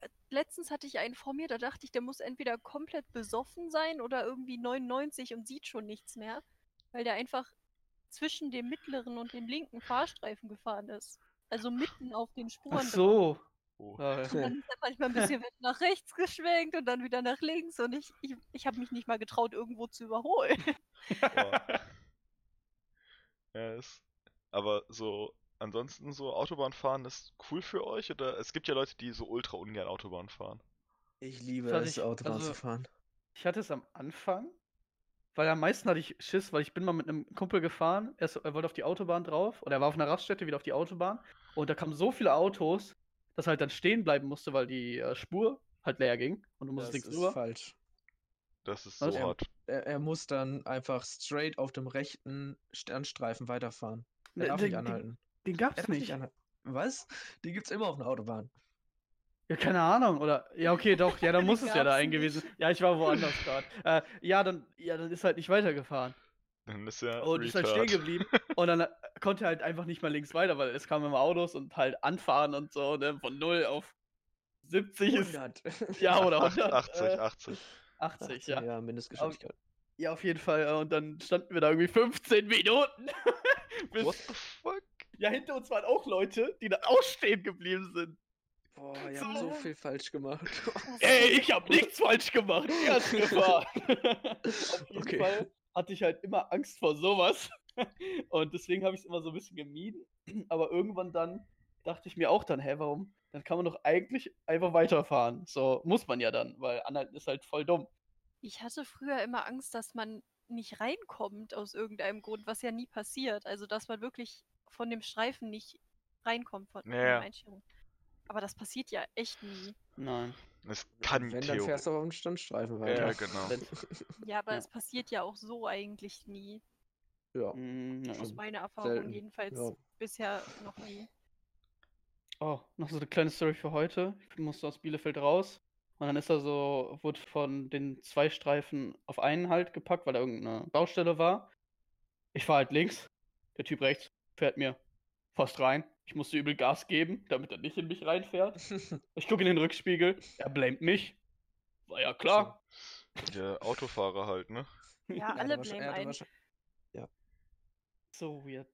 Äh, Letztens hatte ich einen vor mir, da dachte ich, der muss entweder komplett besoffen sein oder irgendwie 99 und sieht schon nichts mehr, weil der einfach zwischen dem mittleren und dem linken Fahrstreifen gefahren ist. Also mitten auf den Spuren. Ach drauf. Oh. Ja, Und dann ist er manchmal ein bisschen nach rechts geschwenkt und dann wieder nach links und ich, ich, ich habe mich nicht mal getraut, irgendwo zu überholen. Boah. ja, ist. Aber so, ansonsten so Autobahnfahren ist cool für euch? Oder es gibt ja Leute, die so ultra ungern Autobahn fahren. Ich liebe es, ich- Autobahn also- zu fahren. Ich hatte es am Anfang, weil am meisten hatte ich Schiss, weil ich bin mal mit einem Kumpel gefahren. Er, ist, er wollte auf die Autobahn drauf oder er war auf einer Raststätte wieder auf die Autobahn und da kamen so viele Autos, dass er halt dann stehen bleiben musste, weil die äh, Spur halt leer ging und du musstest Das ist rüber. falsch. Das ist Was? so Ja. hart. Er, er muss dann einfach straight auf dem rechten Sternstreifen weiterfahren. Er Ne, darf den- nicht den- anhalten. Den Er gab's darf nicht. anhalten. Was? Die gibt's immer auf einer Autobahn. Ja, keine Ahnung, oder? Ja, okay, doch, ja, dann Den muss es ja da gab's ein nicht. gewesen. Ja, ich war woanders gerade. Äh, ja, dann, ja, dann ist halt nicht weitergefahren. Dann ist ja Und ist halt stehen geblieben. Und dann konnte halt einfach nicht mehr links weiter, weil es kamen immer Autos und halt anfahren und so, ne? Von 0 auf 70 ist. 100. Ja, oder Ach- 100. 80, äh, 80. 80, ja. Ja, Mindestgeschwindigkeit. Ja, auf jeden Fall. äh, Und dann standen wir da irgendwie 15 Minuten. Bis, What the fuck? ja, hinter uns waren auch Leute, die da auch stehen geblieben sind. Boah, ihr habt so So. viel falsch gemacht. Ey, ich hab nichts falsch gemacht. Er ist gefahren. auf jeden Okay. Fall hatte ich halt immer Angst vor sowas. Und deswegen habe ich es immer so ein bisschen gemieden. Aber irgendwann dann dachte ich mir auch dann, hä, warum? Dann kann man doch eigentlich einfach weiterfahren. So muss man ja dann, weil anhalten ist halt voll dumm. Ich hatte früher immer Angst, dass man nicht reinkommt aus irgendeinem Grund, was ja nie passiert. Also, dass man wirklich von dem Streifen nicht reinkommt von, Ja, der. Einstellung. Aber das passiert ja echt nie. Nein. Es kann Wenn, dann fährst du aber auf dem Standstreifen weiter. Ja, genau. Ja, aber Ja. es passiert ja auch so eigentlich nie. Ja. Mm, ja. Aus meiner Erfahrung Selten, jedenfalls ja. bisher noch nie. Oh, noch so eine kleine Story für heute. Ich musste aus Bielefeld raus. Und dann ist er so, wurde von den zwei Streifen auf einen halt gepackt, weil da irgendeine Baustelle war. Ich fahre halt links. Der Typ rechts fährt mir fast rein. Ich musste übel Gas geben, damit er nicht in mich reinfährt. Ich gucke in den Rückspiegel. Er blamet mich. War ja klar. Der Autofahrer halt, ne? Ja, alle blamen einen. So weird.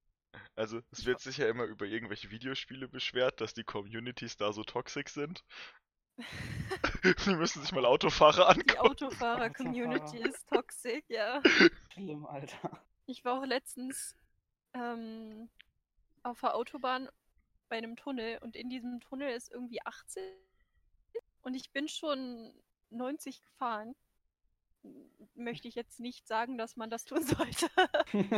Also, es wird sich ja immer über irgendwelche Videospiele beschwert, dass die Communities da so toxisch sind. Die müssen sich mal Autofahrer Die angucken. Autofahrer-Community Autofahrer. ist toxisch, ja. Schlimm, Alter. Ich war auch letztens ähm, auf der Autobahn bei einem Tunnel und in diesem Tunnel ist irgendwie 80 und ich bin schon 90 gefahren. Möchte ich jetzt nicht sagen, dass man das tun sollte.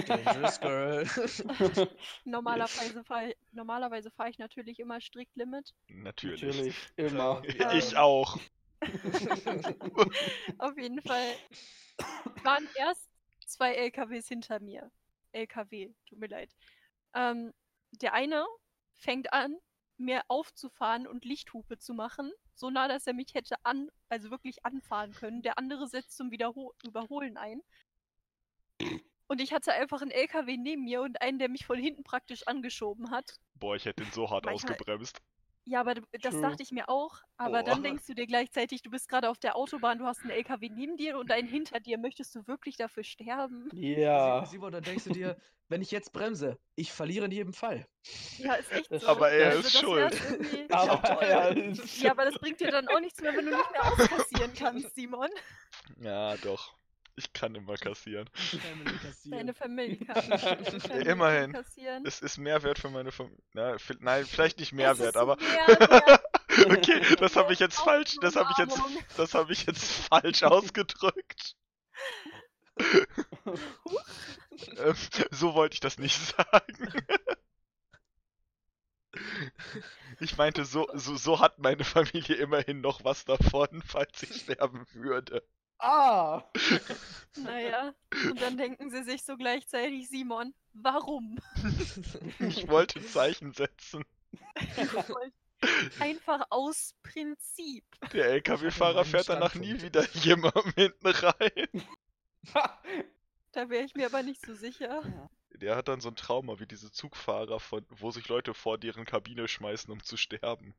Dangerous Girl. normalerweise fahre normalerweise fahr ich natürlich immer strikt Limit. Natürlich. Natürlich, immer. Ich auch. Auf jeden Fall waren erst zwei LKWs hinter mir. LKW, tut mir leid. Ähm, der eine fängt an, mir aufzufahren und Lichthupe zu machen, so nah, dass er mich hätte an, also wirklich anfahren können. Der andere setzt zum Wiederho Überholen ein. Und ich hatte einfach einen LKW neben mir und einen, der mich von hinten praktisch angeschoben hat. Boah, ich hätte ihn so hart Manchmal- ausgebremst. Ja, aber das True. dachte ich mir auch. Aber dann Boah. denkst du dir gleichzeitig, du bist gerade auf der Autobahn, du hast einen LKW neben dir und einen hinter dir. Möchtest du wirklich dafür sterben? Ja. Simon, dann denkst du dir, wenn ich jetzt bremse, ich verliere in jedem Fall. Ja, ist echt Das- so. Aber er Also ist schuld. Aber Ja, er ist Ja, aber das bringt dir dann auch nichts mehr, wenn du nicht mehr auskassieren kannst, Simon. Ja, doch. Ich kann immer kassieren. Deine Familie kann deine Familie Immerhin. kann kassieren. Es ist Mehrwert für meine Familie. Nein, vielleicht nicht Es Mehrwert, ist aber. Mehrwert. okay, das habe ich jetzt falsch. Das habe ich jetzt. Das habe ich jetzt falsch ausgedrückt. ähm, so wollte ich das nicht sagen. Ich meinte, so, so, so hat meine Familie immerhin noch was davon, falls ich sterben würde. Ah! Naja, und dann denken sie sich so gleichzeitig, Simon, warum? Ich wollte Zeichen setzen. Einfach aus Prinzip. Der LKW-Fahrer fährt danach nie wieder jemandem hinten rein. Da wäre ich mir aber nicht so sicher. Der hat dann so ein Trauma wie diese Zugfahrer, von, wo sich Leute vor deren Kabine schmeißen, um zu sterben.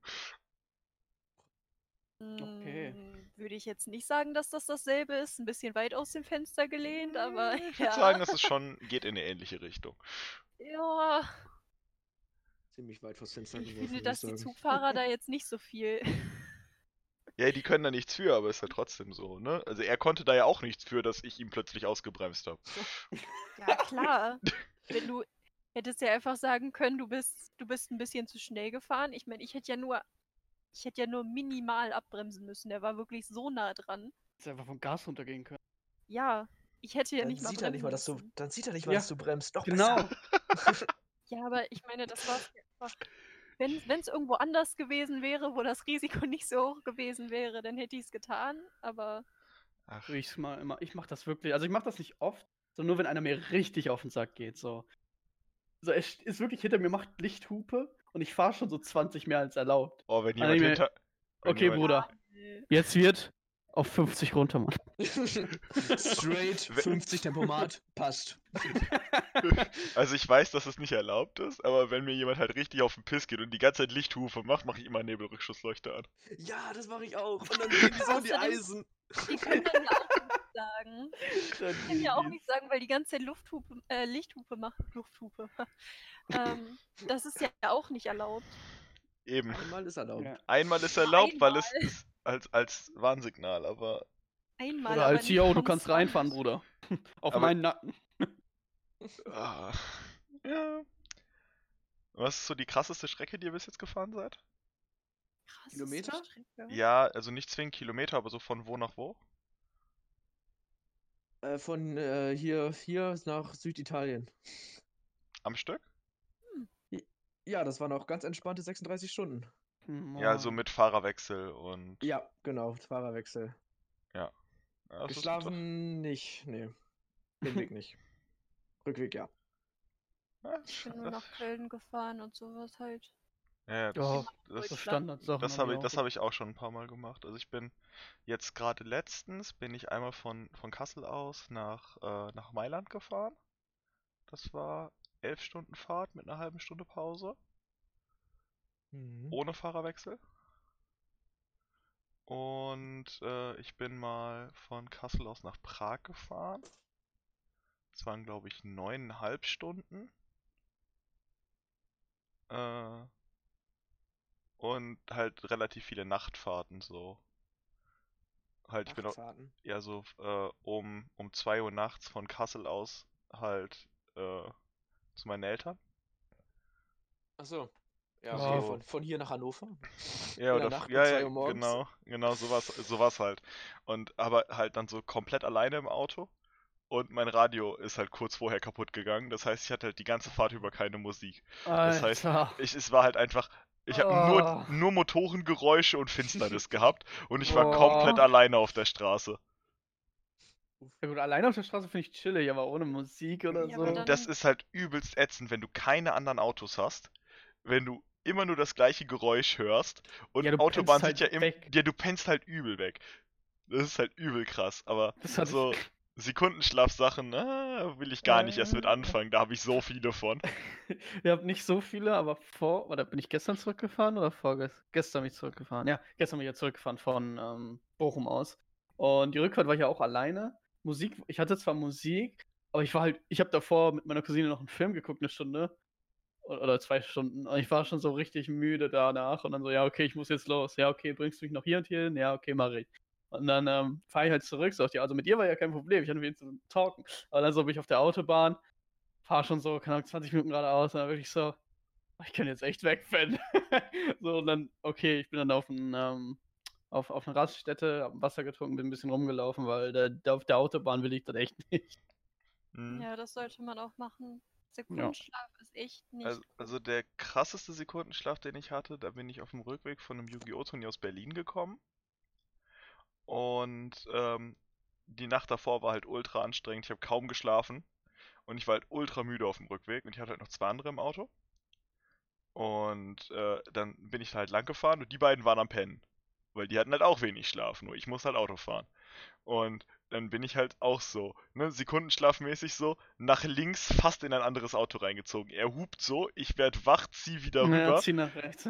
Würde ich jetzt nicht sagen, dass das dasselbe ist. Ein bisschen weit aus dem Fenster gelehnt, aber Ich würde ja. sagen, das ist schon, geht in eine ähnliche Richtung. ja, Ziemlich weit vors Fenster ich geworfen, finde, dass die. Zugfahrer da jetzt nicht so viel. Ja, die können da nichts für, aber ist ja trotzdem so, ne? Also er konnte da ja auch nichts für, dass ich ihn plötzlich ausgebremst habe. Ja, klar. Wenn du hättest ja einfach sagen können, du bist, du bist ein bisschen zu schnell gefahren. Ich meine, ich hätte ja nur, ich hätte ja nur minimal abbremsen müssen. Der war wirklich so nah dran. Hättest einfach vom Gas runtergehen können. Ja, ich hätte ja Dann nicht mal sieht er nicht mal, dass du, dann sieht er nicht mal, Ja. dass du bremst. Doch Genau. besser. Ja, aber ich meine, das war. Wenn es irgendwo anders gewesen wäre, wo das Risiko nicht so hoch gewesen wäre, dann hätte ich es getan. Aber Ach, So ich's mal immer. Ich mach das wirklich. Also ich mach das nicht oft, sondern nur wenn einer mir richtig auf den Sack geht. So. So, es ist wirklich hinter mir macht Lichthupe und ich fahre schon so 20 mehr als erlaubt. oh, wenn jemand hinter... wenn Okay, jemand- Bruder. Jetzt wird auf 50 runter, Mann. Straight, 50 Tempomat, passt. Also ich weiß, dass es nicht erlaubt ist, aber wenn mir jemand halt richtig auf den Piss geht und die ganze Zeit Lichthufe macht, mache ich immer Nebelrückschussleuchte an. Ja, das mache ich auch. Und dann gehen die so in die Eisen. Die können dann ja auch nichts sagen. Die können ja auch nichts sagen, weil die ganze Zeit Lufthupe, äh, Lichthupe macht. Lufthupe. ähm, das ist ja auch nicht erlaubt. Eben. Einmal ist erlaubt. Ja. Einmal ist erlaubt, weil es Einmal. ist als, als Warnsignal, aber Einmal. Oder als nicht CEO, du kannst reinfahren, Bruder. Auf Aber- meinen Nacken. ah, ja. Was ist so die krasseste Strecke, die ihr bis jetzt gefahren seid? Krasseste Kilometer? Ja, also nicht zwingend Kilometer, aber so von wo nach wo? Äh, von äh, hier, hier nach Süditalien. Am Stück? Ja, das waren auch ganz entspannte 36 Stunden. Hm, Ja, so oh. mit Fahrerwechsel und. Ja, genau, Fahrerwechsel. Ja, ist Geschlafen nicht, nee. Hinweg nicht. Rückweg ja. Ja, Ich bin nur nach Köln gefahren und sowas halt. Ja, das, Ja, das, Standardsachen. das hab habe ich, das habe ich auch schon ein paar Mal gemacht. Also ich bin jetzt gerade letztens bin ich einmal von, von Kassel aus nach, äh, nach Mailand gefahren. Das war elf Stunden Fahrt mit einer halben Stunde Pause, Mhm. ohne Fahrerwechsel. Und äh, ich bin mal von Kassel aus nach Prag gefahren. Das waren, glaube ich, neuneinhalb Stunden. Äh, und halt relativ viele Nachtfahrten so. Halt, ich bin auch, Nachtfahrten. ja so äh, um, um 2 Uhr nachts von Kassel aus halt äh, zu meinen Eltern. Achso. Ja, Ja. okay, von, von hier nach Hannover. Ja, oder Nacht ja, ja, Uhr morgens? genau, genau, sowas, sowas halt. Und aber halt dann so komplett alleine im Auto. Und mein Radio ist halt kurz vorher kaputt gegangen. Das heißt, ich hatte halt die ganze Fahrt über keine Musik. Das heißt, Alter. Ich, es war halt einfach, ich habe Oh. nur, nur Motorengeräusche und Finsternis gehabt. Und ich war Oh. komplett alleine auf der Straße. Ja gut, alleine auf der Straße finde ich chillig, aber ohne Musik oder Ja, so. dann- Das ist halt übelst ätzend, wenn du keine anderen Autos hast. Wenn du immer nur das gleiche Geräusch hörst. Und Ja, Autobahn pennst sind ja halt immer. Ja, du pennst halt übel weg. Das ist halt übel krass. Aber Das hatte so Sekundenschlafsachen, ah, will ich gar nicht erst mit Äh. anfangen. Da habe ich so viele von. Ihr habt nicht so viele, aber vor, oder bin ich gestern zurückgefahren oder vorgestern? Gestern bin ich zurückgefahren. Ja, gestern bin ich ja zurückgefahren von ähm, Bochum aus. Und die Rückfahrt war ich ja auch alleine. Musik, ich hatte zwar Musik, aber ich war halt, ich habe davor mit meiner Cousine noch einen Film geguckt, eine Stunde. Oder zwei Stunden. Und ich war schon so richtig müde danach. Und dann so, ja, okay, ich muss jetzt los. Ja, okay, bringst du mich noch hier und hier hin? Ja, okay, mach ich. Und dann ähm, fahre ich halt zurück. So, ja, also mit ihr war ja kein Problem. Ich hatte mit zu talken. Aber dann so bin ich auf der Autobahn, fahre schon so, keine Ahnung, 20 Minuten geradeaus. Und dann wirklich so, "Oh, ich kann jetzt echt wegpennen. so, und dann, okay, ich bin dann auf, ein, ähm, auf, auf eine Raststätte, hab Wasser getrunken, bin ein bisschen rumgelaufen, weil da, da auf der Autobahn will ich das echt nicht. Hm. Ja, das sollte man auch machen. Sekundenschlaf ist ist echt nicht. Also, also der krasseste Sekundenschlaf, den ich hatte, da bin ich auf dem Rückweg von einem Yu-Gi-Oh! Turnier aus Berlin gekommen. Und ähm, die Nacht davor war halt ultra anstrengend. Ich habe kaum geschlafen. Und ich war halt ultra müde auf dem Rückweg. Und ich hatte halt noch zwei andere im Auto. Und äh, dann bin ich halt lang gefahren und die beiden waren am Pennen. Weil die hatten halt auch wenig Schlaf, nur ich muss halt Auto fahren. Und dann bin ich halt auch so, ne, sekundenschlafmäßig so, nach links fast in ein anderes Auto reingezogen. Er hupt so, ich werd wach, zieh wieder rüber Ja, zieh nach rechts.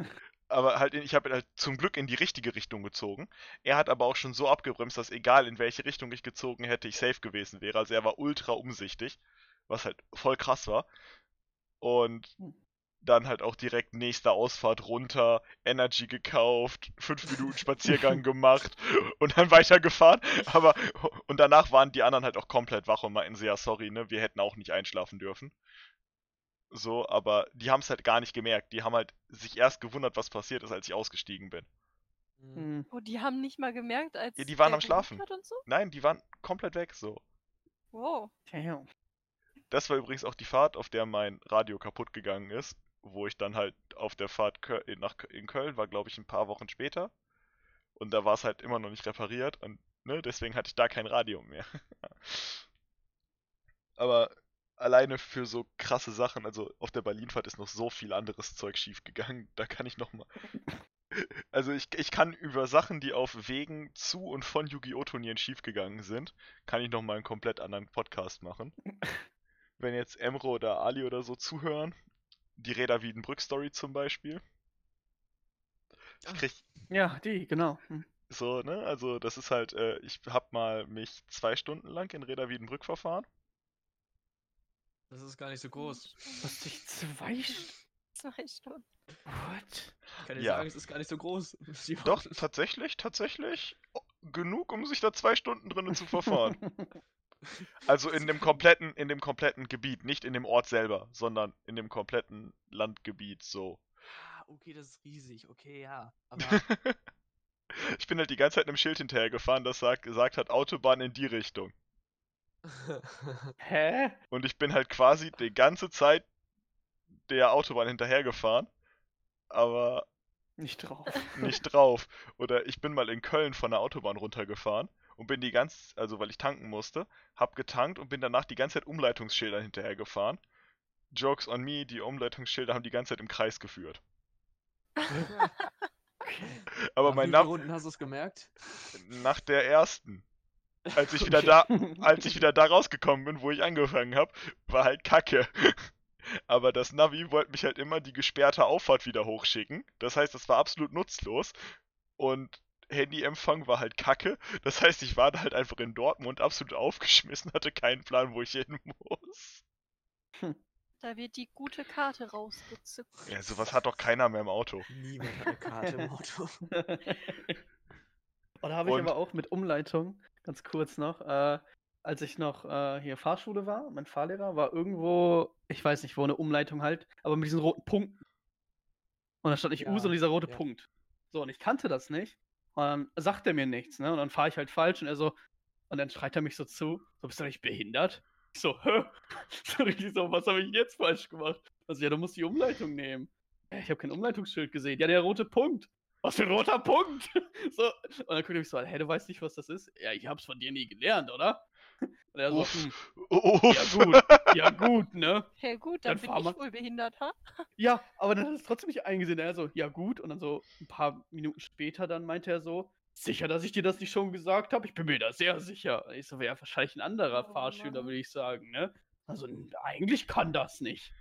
Aber halt, ich habe halt zum Glück in die richtige Richtung gezogen. Er hat aber auch schon so abgebremst, dass egal in welche Richtung ich gezogen hätte, ich safe gewesen wäre. Also er war ultra umsichtig, was halt voll krass war. Und Hm. dann halt auch direkt nächste Ausfahrt runter, Energy gekauft, fünf Minuten Spaziergang gemacht und dann weitergefahren. Aber und danach waren die anderen halt auch komplett wach und meinten sie, ja, sorry, ne, wir hätten auch nicht einschlafen dürfen. So, aber die haben es halt gar nicht gemerkt. Die haben halt sich erst gewundert, was passiert ist, als ich ausgestiegen bin. Mhm. Hm. Oh, die haben nicht mal gemerkt, als. Ja, die waren der am Schlafen. so? Nein, die waren komplett weg, so. Wow. Damn. Das war übrigens auch die Fahrt, auf der mein Radio kaputt gegangen ist, wo ich dann halt auf der Fahrt Köl nach in Köln war, glaube ich, ein paar Wochen später. Und da war es halt immer noch nicht repariert und ne, deswegen hatte ich da kein Radio mehr. Aber alleine für so krasse Sachen, also auf der Berlinfahrt ist noch so viel anderes Zeug schief gegangen, da kann ich noch mal Also ich, ich kann über Sachen, die auf Wegen zu und von Yu-Gi-Oh! Turnieren schiefgegangen sind, kann ich noch mal einen komplett anderen Podcast machen. Wenn jetzt Emro oder Ali oder so zuhören, die Reda Wiedenbrück-Story zum Beispiel. Krieg Ja, die, genau. Hm. so, ne, also das ist halt, äh, ich hab mal mich zwei Stunden lang in Reda Wiedenbrück verfahren. Das ist gar nicht so groß. Was dich zwei St- Zwei Stunden. What? Ich kann dir Ja. sagen, es ist gar nicht so groß. Die Doch, tatsächlich, tatsächlich oh, genug, um sich da zwei Stunden drinnen zu verfahren. Also in dem kompletten, in dem kompletten Gebiet, nicht in dem Ort selber, sondern in dem kompletten Landgebiet so. Ah, okay, das ist riesig. Okay, ja. Aber ich bin halt die ganze Zeit einem Schild hinterher gefahren, das sagt, gesagt hat, Autobahn in die Richtung. Hä? Und ich bin halt quasi die ganze Zeit der Autobahn hinterhergefahren, aber Nicht drauf. nicht drauf. Oder ich bin mal in Köln von der Autobahn runtergefahren und bin die ganze, also weil ich tanken musste, hab getankt und bin danach die ganze Zeit Umleitungsschildern hinterhergefahren. Jokes on me, die Umleitungsschilder haben die ganze Zeit im Kreis geführt. Aber Nach mein wie vielen Nav Runden hast du es gemerkt? nach der ersten, als ich wieder da, als ich wieder da rausgekommen bin, wo ich angefangen habe, war halt Kacke. Aber das Navi wollte mich halt immer die gesperrte Auffahrt wieder hochschicken. Das heißt, das war absolut nutzlos. Und Handyempfang war halt Kacke. Das heißt, ich war da halt einfach in Dortmund absolut aufgeschmissen, hatte keinen Plan, wo ich hin muss. Da wird die gute Karte rausgezückt. Ja, sowas hat doch keiner mehr im Auto. Niemand hat eine Karte im Auto. Und da habe ich Und- aber auch mit Umleitung, ganz kurz noch, äh, als ich noch äh, hier Fahrschule war, mein Fahrlehrer war irgendwo, ich weiß nicht wo, eine Umleitung halt, aber mit diesen roten Punkten. Und da stand nicht U, Ja, sondern dieser rote ja. Punkt. So, und ich kannte das nicht. Und dann sagt er mir nichts, ne? Und dann fahre ich halt falsch und er so, und dann schreit er mich so zu, so, bist du nicht behindert? Ich so, hä? So richtig so, was habe ich jetzt falsch gemacht? Also, ja, du musst die Umleitung nehmen. "Ja, Ich habe kein Umleitungsschild gesehen. Ja, der rote Punkt. Was für ein roter Punkt? So, und dann guckt er mich so an, hä, du weißt nicht, was das ist? Ja, ich hab's von dir nie gelernt, oder? Und er so, Uff. "Hm, Uff. ja gut, ja gut, ne? Ja gut, dann, Dann bin fahr ich mal- wohl behindert, ha? Ja, aber dann hat er es trotzdem nicht eingesehen. Er so, ja gut. Und dann so ein paar Minuten später dann meinte er so, sicher, dass ich dir das nicht schon gesagt habe? Ich bin mir da sehr sicher. Und ich so, wäre wahrscheinlich ein anderer Oh Fahrschüler, würde ich sagen, ne? Also, eigentlich kann das nicht.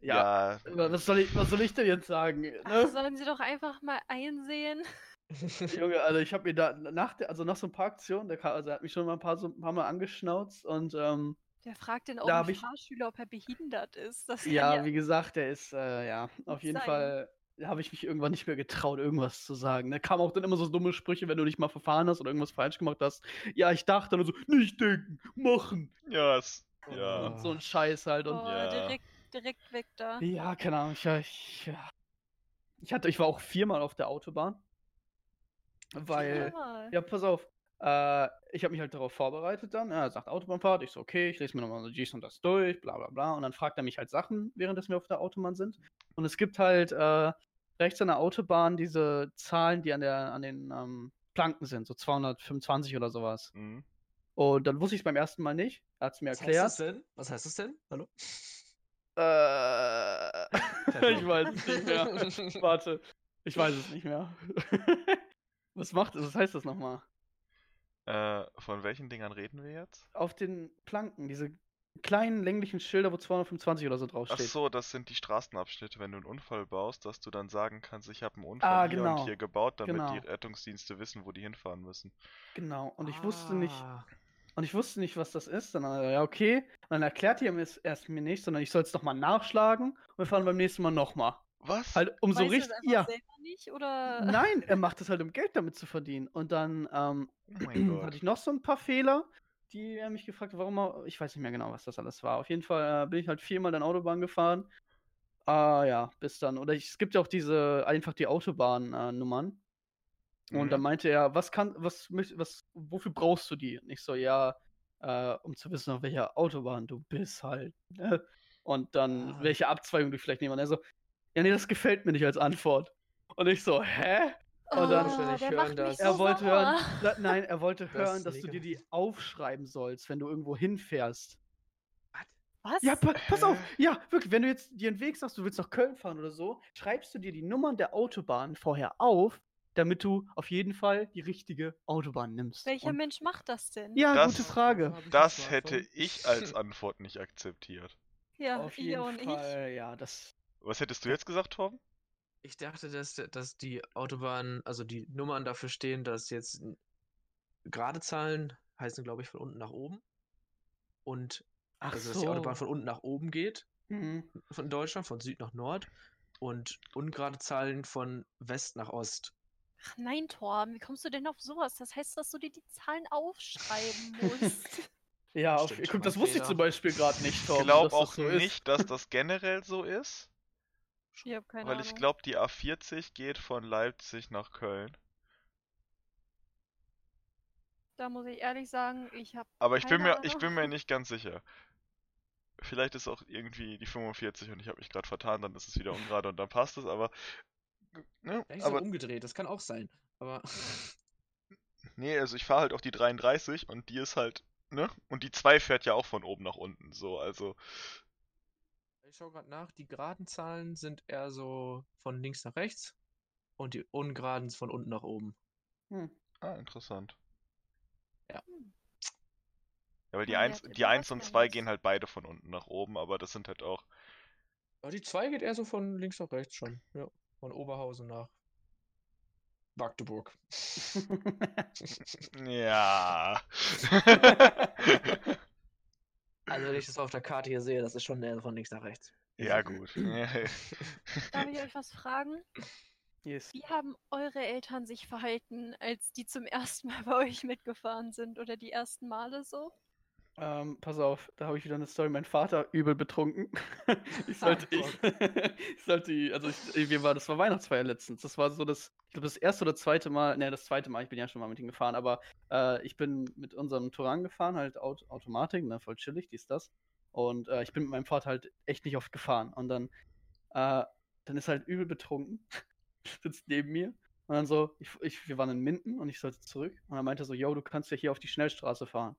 Ja, Ja, wa- was, soll ich, was soll ich denn jetzt sagen? Ach, Ne? sollen sie doch einfach mal einsehen. Junge, also ich habe mir da nach der, also nach so ein paar Aktionen, der, kam- also er hat mich schon mal ein paar, so, ein paar Mal angeschnauzt und ähm, Der fragt den auch ich- Fahrschüler, ob er behindert ist. Das kann ja, wie gesagt, der ist, äh, ja, auf Nicht jeden sein. Fall habe ich mich irgendwann nicht mehr getraut, irgendwas zu sagen. Da kamen auch dann immer so dumme Sprüche, wenn du dich mal verfahren hast oder irgendwas falsch gemacht hast. Ja, ich dachte dann so, nicht denken, machen. ja, es, ja. Und so ein Scheiß halt. Und oh, Ja. direkt, direkt weg da. ja, keine Ahnung, ich, ich, ich hatte, ich war auch viermal auf der Autobahn. Weil, Viermal. ja, pass auf. äh, ich habe mich halt darauf vorbereitet dann. Er sagt Autobahnfahrt. Ich so, okay, ich lese mir nochmal so dies und das durch, bla bla bla. Und dann fragt er mich halt Sachen, während wir auf der Autobahn sind. Und es gibt halt äh, rechts an der Autobahn diese Zahlen, die an, der, an den ähm, Planken sind, so 225 oder sowas. Mhm. Und dann wusste ich es beim ersten Mal nicht. Er hat es mir Was heißt erklärt. das denn? Was heißt das denn? Hallo? Äh, ich weiß es nicht mehr. Warte, ich weiß es nicht mehr. Was macht es? Was heißt das nochmal? Äh, von welchen Dingern reden wir jetzt? Auf den Planken, diese kleinen länglichen Schilder, wo 225 oder so Ach draufsteht. so, das sind die Straßenabschnitte, wenn du einen Unfall baust, dass du dann sagen kannst, ich habe einen Unfall Ah, hier genau, und hier gebaut, damit genau. die Rettungsdienste wissen, wo die hinfahren müssen. Genau. Und ich wusste nicht, Ah, und ich wusste nicht, was das ist. Dann, hat er, ja, okay. Und dann erklärt er mir es erst mir nicht, sondern ich soll es nochmal nachschlagen und wir fahren beim nächsten Mal nochmal. Was? Halt, um so weißt du richtig. Ja. selber nicht? Oder? Nein, er macht es halt, um Geld damit zu verdienen. Und dann ähm, Oh mein hatte Gott. ich noch so ein paar Fehler, die er mich gefragt hat, warum er, ich weiß nicht mehr genau, was das alles war. Auf jeden Fall äh, bin ich halt viermal dann Autobahn gefahren. Ah ja, bis dann. Oder ich, es gibt ja auch diese, einfach die Autobahnnummern. Und dann Mhm. meinte er, was kann, was, was, wofür brauchst du die? Und ich so, ja, äh, um zu wissen, auf welcher Autobahn du bist halt. Ne? Und dann, Ah. welche Abzweigung du vielleicht nehmen. Und er so, ja, nee, das gefällt mir nicht als Antwort. Und ich so, hä? Und dann- oh, ich der hören, macht mich dass- so er wollte hören, sauer. na, nein, er wollte Das hören, dass du dir die aufschreiben sollst, wenn du irgendwo hinfährst. Was? Ja, pa pass auf, ja, wirklich, wenn du jetzt dir einen Weg sagst, du willst nach Köln fahren oder so, schreibst du dir die Nummern der Autobahn vorher auf, damit du auf jeden Fall die richtige Autobahn nimmst. Welcher Und- Mensch macht das denn? Ja, Das- gute Frage. Ich Das hätte ich als Antwort nicht akzeptiert. Ja, auf ich jeden auch nicht. Fall, ja, das. Was hättest du jetzt gesagt, Torben? Ich dachte, dass, dass die Autobahnen, also die Nummern dafür stehen, dass jetzt gerade Zahlen heißen, glaube ich, von unten nach oben. Und Ach also, dass die Autobahn von unten nach oben geht, Mhm. von Deutschland, von Süd nach Nord. Und ungerade Zahlen von West nach Ost. Ach nein, Torben, wie kommst du denn auf sowas? Das heißt, dass du dir die Zahlen aufschreiben musst. Ja, auf, Stimmt, guck, das wusste ich zum Beispiel gerade nicht, Ich Torben, glaube dass das auch so ist. nicht, dass das generell so ist, ich habe keine weil Ahnung. ich glaube, die A40 geht von Leipzig nach Köln. Da muss ich ehrlich sagen, ich habe Aber ich bin mir, ich bin mir nicht ganz sicher. Vielleicht ist auch irgendwie die 45 und ich habe mich gerade vertan, dann ist es wieder ungerade und dann passt es, aber. Ne? Vielleicht ist Aber umgedreht, das kann auch sein. Aber nee, also ich fahre halt auch die 33 und die ist halt, ne? Und die 2 fährt ja auch von oben nach unten, so, also. ich schaue gerade nach, die geraden Zahlen sind eher so von links nach rechts und die ungeraden von unten nach oben. Hm. Ah, interessant. Ja. Ja, weil die Man 1, lernt die immer 1 was und 2 Neues. gehen halt beide von unten nach oben, aber das sind halt auch. Aber die 2 geht eher so von links nach rechts schon. Ja. Von Oberhausen nach Magdeburg. Ja. Also wenn ich das auf der Karte hier sehe, das ist schon eher von links nach rechts. ja, gut. Darf ich euch was fragen? yes. Wie haben eure Eltern sich verhalten, als die zum ersten Mal bei euch mitgefahren sind oder die ersten Male so? Ähm, pass auf, da habe ich wieder eine Story. Mein Vater übel betrunken. ich sollte, ich, ich sollte, also ich, wir war, das war Weihnachtsfeier letztens. Das war so das, ich glaube das erste oder zweite Mal, ne, das zweite Mal. Ich bin ja schon mal mit ihm gefahren, aber äh, ich bin mit unserem Touran gefahren, halt Aut Automatik, ne, voll chillig, dies das. Und äh, ich bin mit meinem Vater halt echt nicht oft gefahren. Und dann, äh, dann ist er halt übel betrunken, sitzt neben mir. Und dann so, ich, ich, wir waren in Minden und ich sollte zurück. Und dann meinte er so, yo, du kannst ja hier auf die Schnellstraße fahren.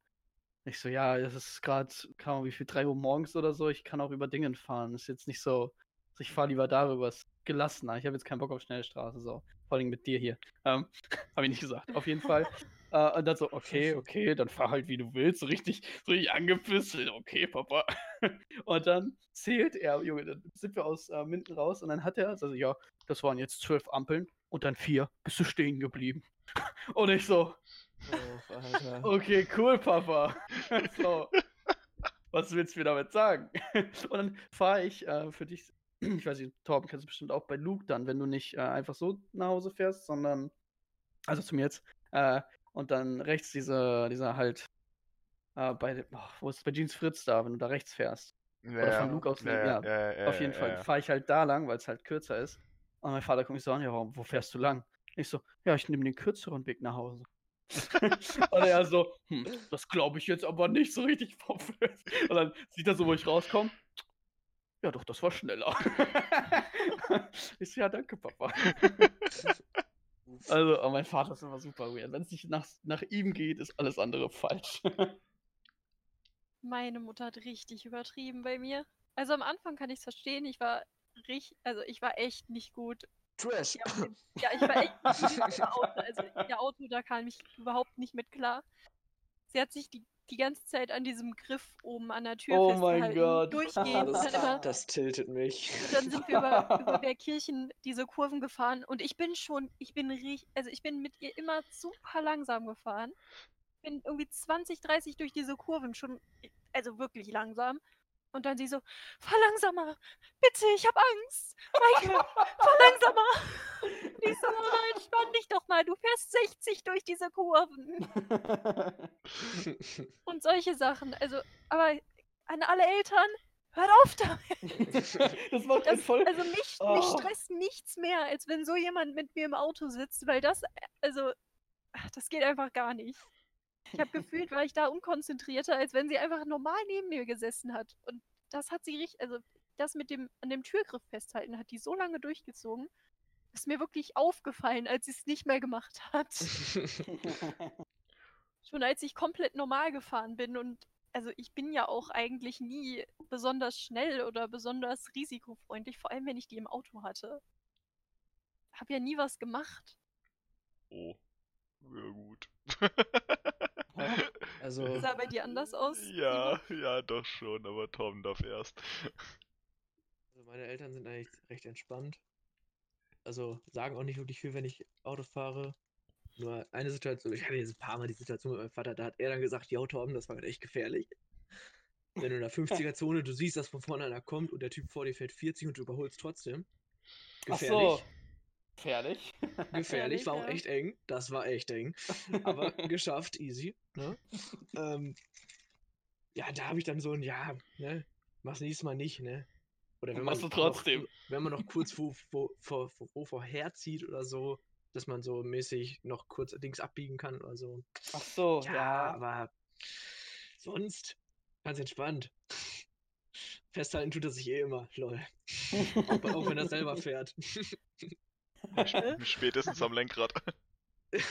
Ich so, ja, es ist gerade, keine Ahnung, wie viel, 3 Uhr morgens oder so, ich kann auch über Dingen fahren. Ist jetzt nicht so, also ich fahre lieber darüber, ist gelassener. Ich habe jetzt keinen Bock auf Schnellstraße, so. Vor allem mit dir hier. Ähm, habe ich nicht gesagt. Auf jeden Fall. äh, und dann so, okay, okay, dann fahr halt wie du willst. So richtig, so richtig angepisst. Okay, Papa. und dann zählt er, Junge, dann sind wir aus äh, Minden raus und dann hat er, also ja, das waren jetzt zwölf Ampeln und dann vier. Bist du stehen geblieben? und ich so, Oh, Alter. Okay, cool, Papa. so. Was willst du mir damit sagen? Und dann fahre ich äh, für dich, ich weiß nicht, Torben kennst du bestimmt auch bei Luke dann, wenn du nicht äh, einfach so nach Hause fährst, sondern, also zu mir jetzt, äh, und dann rechts diese, dieser halt, äh, bei, oh, wo ist bei Jeans Fritz da, wenn du da rechts fährst. Oder von Luke aus, ja, ja, Auf jeden Fall fahre ich halt da lang, weil es halt kürzer ist. Und mein Vater kommt mich so an, ja, warum, wo fährst du lang? Ich so, ja, ich nehme den kürzeren Weg nach Hause. Und er so, hm, das glaube ich jetzt aber nicht so richtig vom. Und dann sieht er so, wo ich rauskomme. Ja, doch, das war schneller. ich so, ja, danke, Papa. Also, oh, mein Vater ist immer super weird. Wenn es nicht nach, nach ihm geht, ist alles andere falsch. Meine Mutter hat richtig übertrieben bei mir. Also am Anfang kann ich es verstehen, ich war richtig, also ich war echt nicht gut. Trash. Ja, ich war echt Auto. Also ihr Auto, da kam ich überhaupt nicht mit klar. Sie hat sich die, die ganze Zeit an diesem Griff oben an der Tür Oh mein. Gott. Durchgehend. Das, immer, das tiltet mich. und dann sind wir über, über Bergkirchen diese Kurven gefahren und ich bin schon, ich bin richtig, also ich bin mit ihr immer super langsam gefahren. Bin irgendwie 20, 30 durch diese Kurven schon, also wirklich langsam. Und dann sie so, fahr langsamer, bitte, ich hab Angst. Michael, fahr langsamer. Ich so, oh, entspann dich doch mal, du fährst 60 durch diese Kurven. Und solche Sachen. Also, aber an alle Eltern, hört auf damit. das macht Das, voll. also mich, mich Oh. stresst nichts mehr, als wenn so jemand mit mir im Auto sitzt, weil das, äh, also, ach, das geht einfach gar nicht. Ich habe gefühlt, war ich da unkonzentrierter, als wenn sie einfach normal neben mir gesessen hat. Und das hat sie richtig, also das mit dem an dem Türgriff festhalten, hat die so lange durchgezogen, ist mir wirklich aufgefallen, als sie es nicht mehr gemacht hat. Schon als ich komplett normal gefahren bin und also ich bin ja auch eigentlich nie besonders schnell oder besonders risikofreundlich, vor allem wenn ich die im Auto hatte. Hab ja nie was gemacht. Oh. Ja, gut. Also, Sah bei dir anders aus? Ja, ja, doch schon, aber Tom darf erst. also meine Eltern sind eigentlich recht entspannt. Also sagen auch nicht wirklich viel, wenn ich Auto fahre. Nur eine Situation, ich hatte jetzt ein paar Mal die Situation mit meinem Vater, da hat er dann gesagt, ja Tom, das war halt echt gefährlich. Wenn du in der 50er-Zone, du siehst, dass von vorne einer kommt und der Typ vor dir fährt 40 und du überholst trotzdem. Ach Gefährlich. so. Gefährlich. Gefährlich, war auch echt eng. Das war echt eng. Aber geschafft, easy. Ne? ähm, ja, da habe ich dann so ein, ja, ne, mach's nächstes Mal nicht, ne? Oder wenn man Machst du noch- trotzdem. wenn man noch kurz vor, vor, vor, vor, vor, vorher zieht oder so, dass man so mäßig noch kurz links abbiegen kann oder so. Ach so, Ja, ja. aber sonst ganz entspannt. Festhalten tut er sich eh immer, lol. Auch, auch wenn er selber fährt. Spätestens am Lenkrad.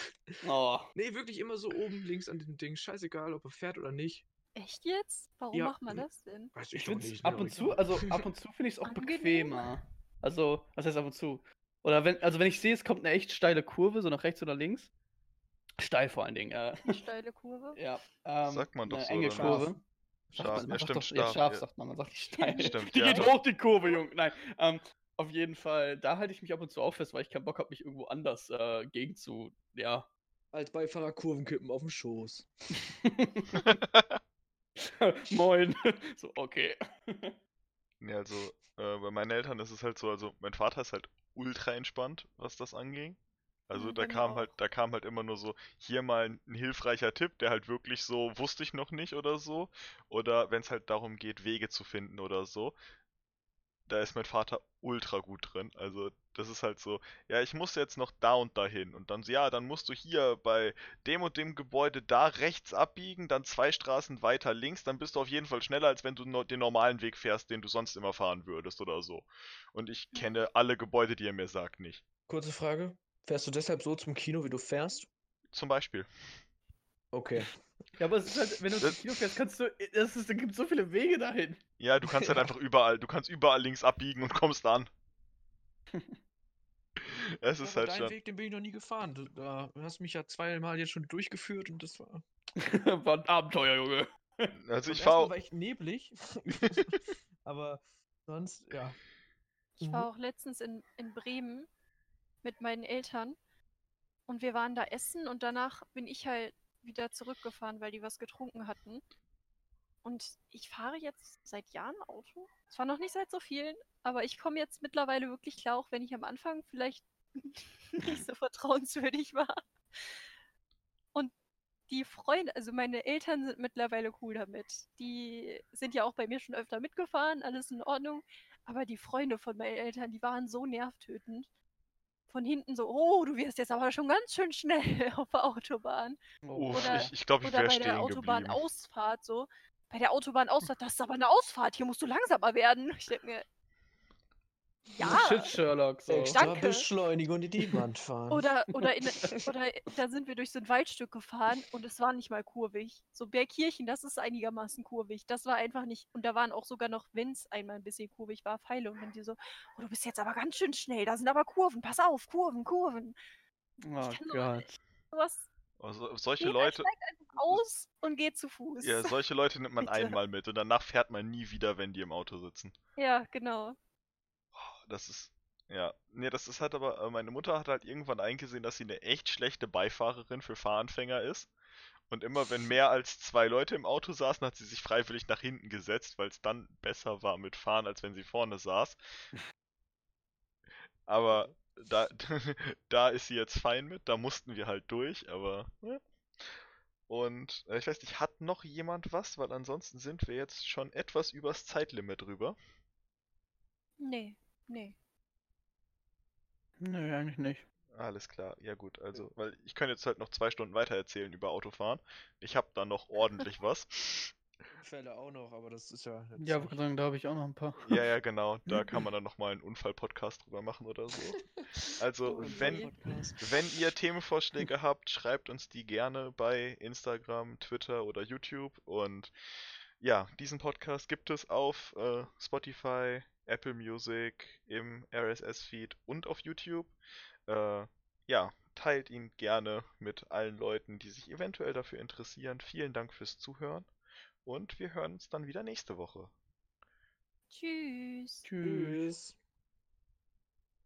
Oh. Nee, wirklich immer so oben links an dem Ding. Scheißegal, ob er fährt oder nicht. Echt jetzt? Warum Ja, macht man das denn? Weiß Ich nicht, es ab und zu, also ab und zu finde ich es auch Angenehm. bequemer. Also, was heißt ab und zu? Oder wenn, also wenn ich sehe, es kommt eine echt steile Kurve, so nach rechts oder links. Steil vor allen Dingen, äh, Eine steile Kurve? ja. Ähm, Sagt man doch eine so, enge? Kurve. Scharf. Sagt Scharf, man, ja, stimmt, doch, ja, scharf, scharf ja. sagt man, man sagt nicht steil. Stimmt, die ja. geht hoch, die Kurve, Junge. Nein, ähm, auf jeden Fall, da halte ich mich ab und zu auch fest, weil ich keinen Bock habe, mich irgendwo anders äh, gegen zu, ja. Als Beifahrer Kurvenkippen auf dem Schoß. Moin. so, okay. Nee, also, äh, bei meinen Eltern ist es halt so, also mein Vater ist halt ultra entspannt, was das anging. Also Mhm, da kam auch. halt, da kam halt immer nur so, hier mal ein, ein hilfreicher Tipp, der halt wirklich so, wusste ich noch nicht oder so. Oder wenn es halt darum geht, Wege zu finden oder so. Da ist mein Vater ultra gut drin. Also das ist halt so, ja, ich muss jetzt noch da und dahin. Und dann so, ja, dann musst du hier bei dem und dem Gebäude da rechts abbiegen, dann zwei Straßen weiter links, dann bist du auf jeden Fall schneller, als wenn du den normalen Weg fährst, den du sonst immer fahren würdest oder so. Und ich kenne alle Gebäude, die er mir sagt, nicht. Kurze Frage. Fährst du deshalb so zum Kino, wie du fährst? Zum Beispiel. Okay. Ja, aber es ist halt, wenn du Das- zum Kino fährst, kannst du, es ist, da gibt so viele Wege dahin. Ja, du kannst halt einfach überall, du kannst überall links abbiegen und kommst an. Es Ja, ist halt deinen schon. Weg, den bin ich noch nie gefahren. Du, da, du hast mich ja zweimal jetzt schon durchgeführt und das war. War ein Abenteuer, Junge. Also ich fahre war echt neblig. aber sonst, ja. Ich war auch letztens in, in Bremen mit meinen Eltern und wir waren da essen und danach bin ich halt wieder zurückgefahren, weil die was getrunken hatten. Und ich fahre jetzt seit Jahren Auto. Zwar noch nicht seit so vielen, aber ich komme jetzt mittlerweile wirklich klar, auch wenn ich am Anfang vielleicht nicht so vertrauenswürdig war. Und die Freunde, also meine Eltern sind mittlerweile cool damit. Die sind ja auch bei mir schon öfter mitgefahren, alles in Ordnung. Aber die Freunde von meinen Eltern, die waren so nervtötend. Von hinten so, oh, du wirst jetzt aber schon ganz schön schnell auf der Autobahn. Uff, Oder- ich, ich glaube, ich wäre bei der. Autobahnausfahrt so. Bei der Autobahnausfahrt, das ist aber eine Ausfahrt, hier musst du langsamer werden. Ich denke mir, ja. Shit, Sherlock. So. Extra Danke. beschleunigen und in die Wand fahren. Oder, oder, in, oder da sind wir durch so ein Waldstück gefahren und es war nicht mal kurvig. So Bergkirchen, das ist einigermaßen kurvig. Das war einfach nicht. Und da waren auch sogar noch, wenn es einmal ein bisschen kurvig war, Pfeile. Und dann die so, oh, du bist jetzt aber ganz schön schnell. Da sind aber Kurven. Pass auf, Kurven, Kurven. Oh Gott. Sowas. Also, solche Jeder Leute, steigt einfach aus und geht zu Fuß. ja, solche Leute nimmt man Bitte. einmal mit und danach fährt man nie wieder, wenn die im Auto sitzen. Ja, genau. Das ist, ja, nee, das ist halt aber, äh, meine Mutter hat halt irgendwann eingesehen, dass sie eine echt schlechte Beifahrerin für Fahranfänger ist. Und immer wenn mehr als zwei Leute im Auto saßen, hat sie sich freiwillig nach hinten gesetzt, weil es dann besser war mit Fahren, als wenn sie vorne saß. Aber da, da ist sie jetzt fein mit, da mussten wir halt durch, aber. Ja. Und äh, ich weiß nicht, hat noch jemand was? Weil ansonsten sind wir jetzt schon etwas übers Zeitlimit drüber. Nee, nee. Nö, eigentlich nicht. Alles klar, ja gut, also, weil ich könnte jetzt halt noch zwei Stunden weiter erzählen über Autofahren. Ich habe da noch ordentlich was. Fälle auch noch, aber das ist ja. Ja, wollte sagen, da habe ich auch noch ein paar. Ja, ja, genau, da kann man dann nochmal einen Unfall-Podcast drüber machen oder so. Also, wenn, wenn ihr Themenvorschläge habt, schreibt uns die gerne bei Instagram, Twitter oder YouTube. Und ja, diesen Podcast gibt es auf äh, Spotify, Apple Music, im RSS-Feed und auf YouTube. Äh, ja, teilt ihn gerne mit allen Leuten, die sich eventuell dafür interessieren. Vielen Dank fürs Zuhören und wir hören uns dann wieder nächste Woche. Tschüss. Tschüss. Tschüss.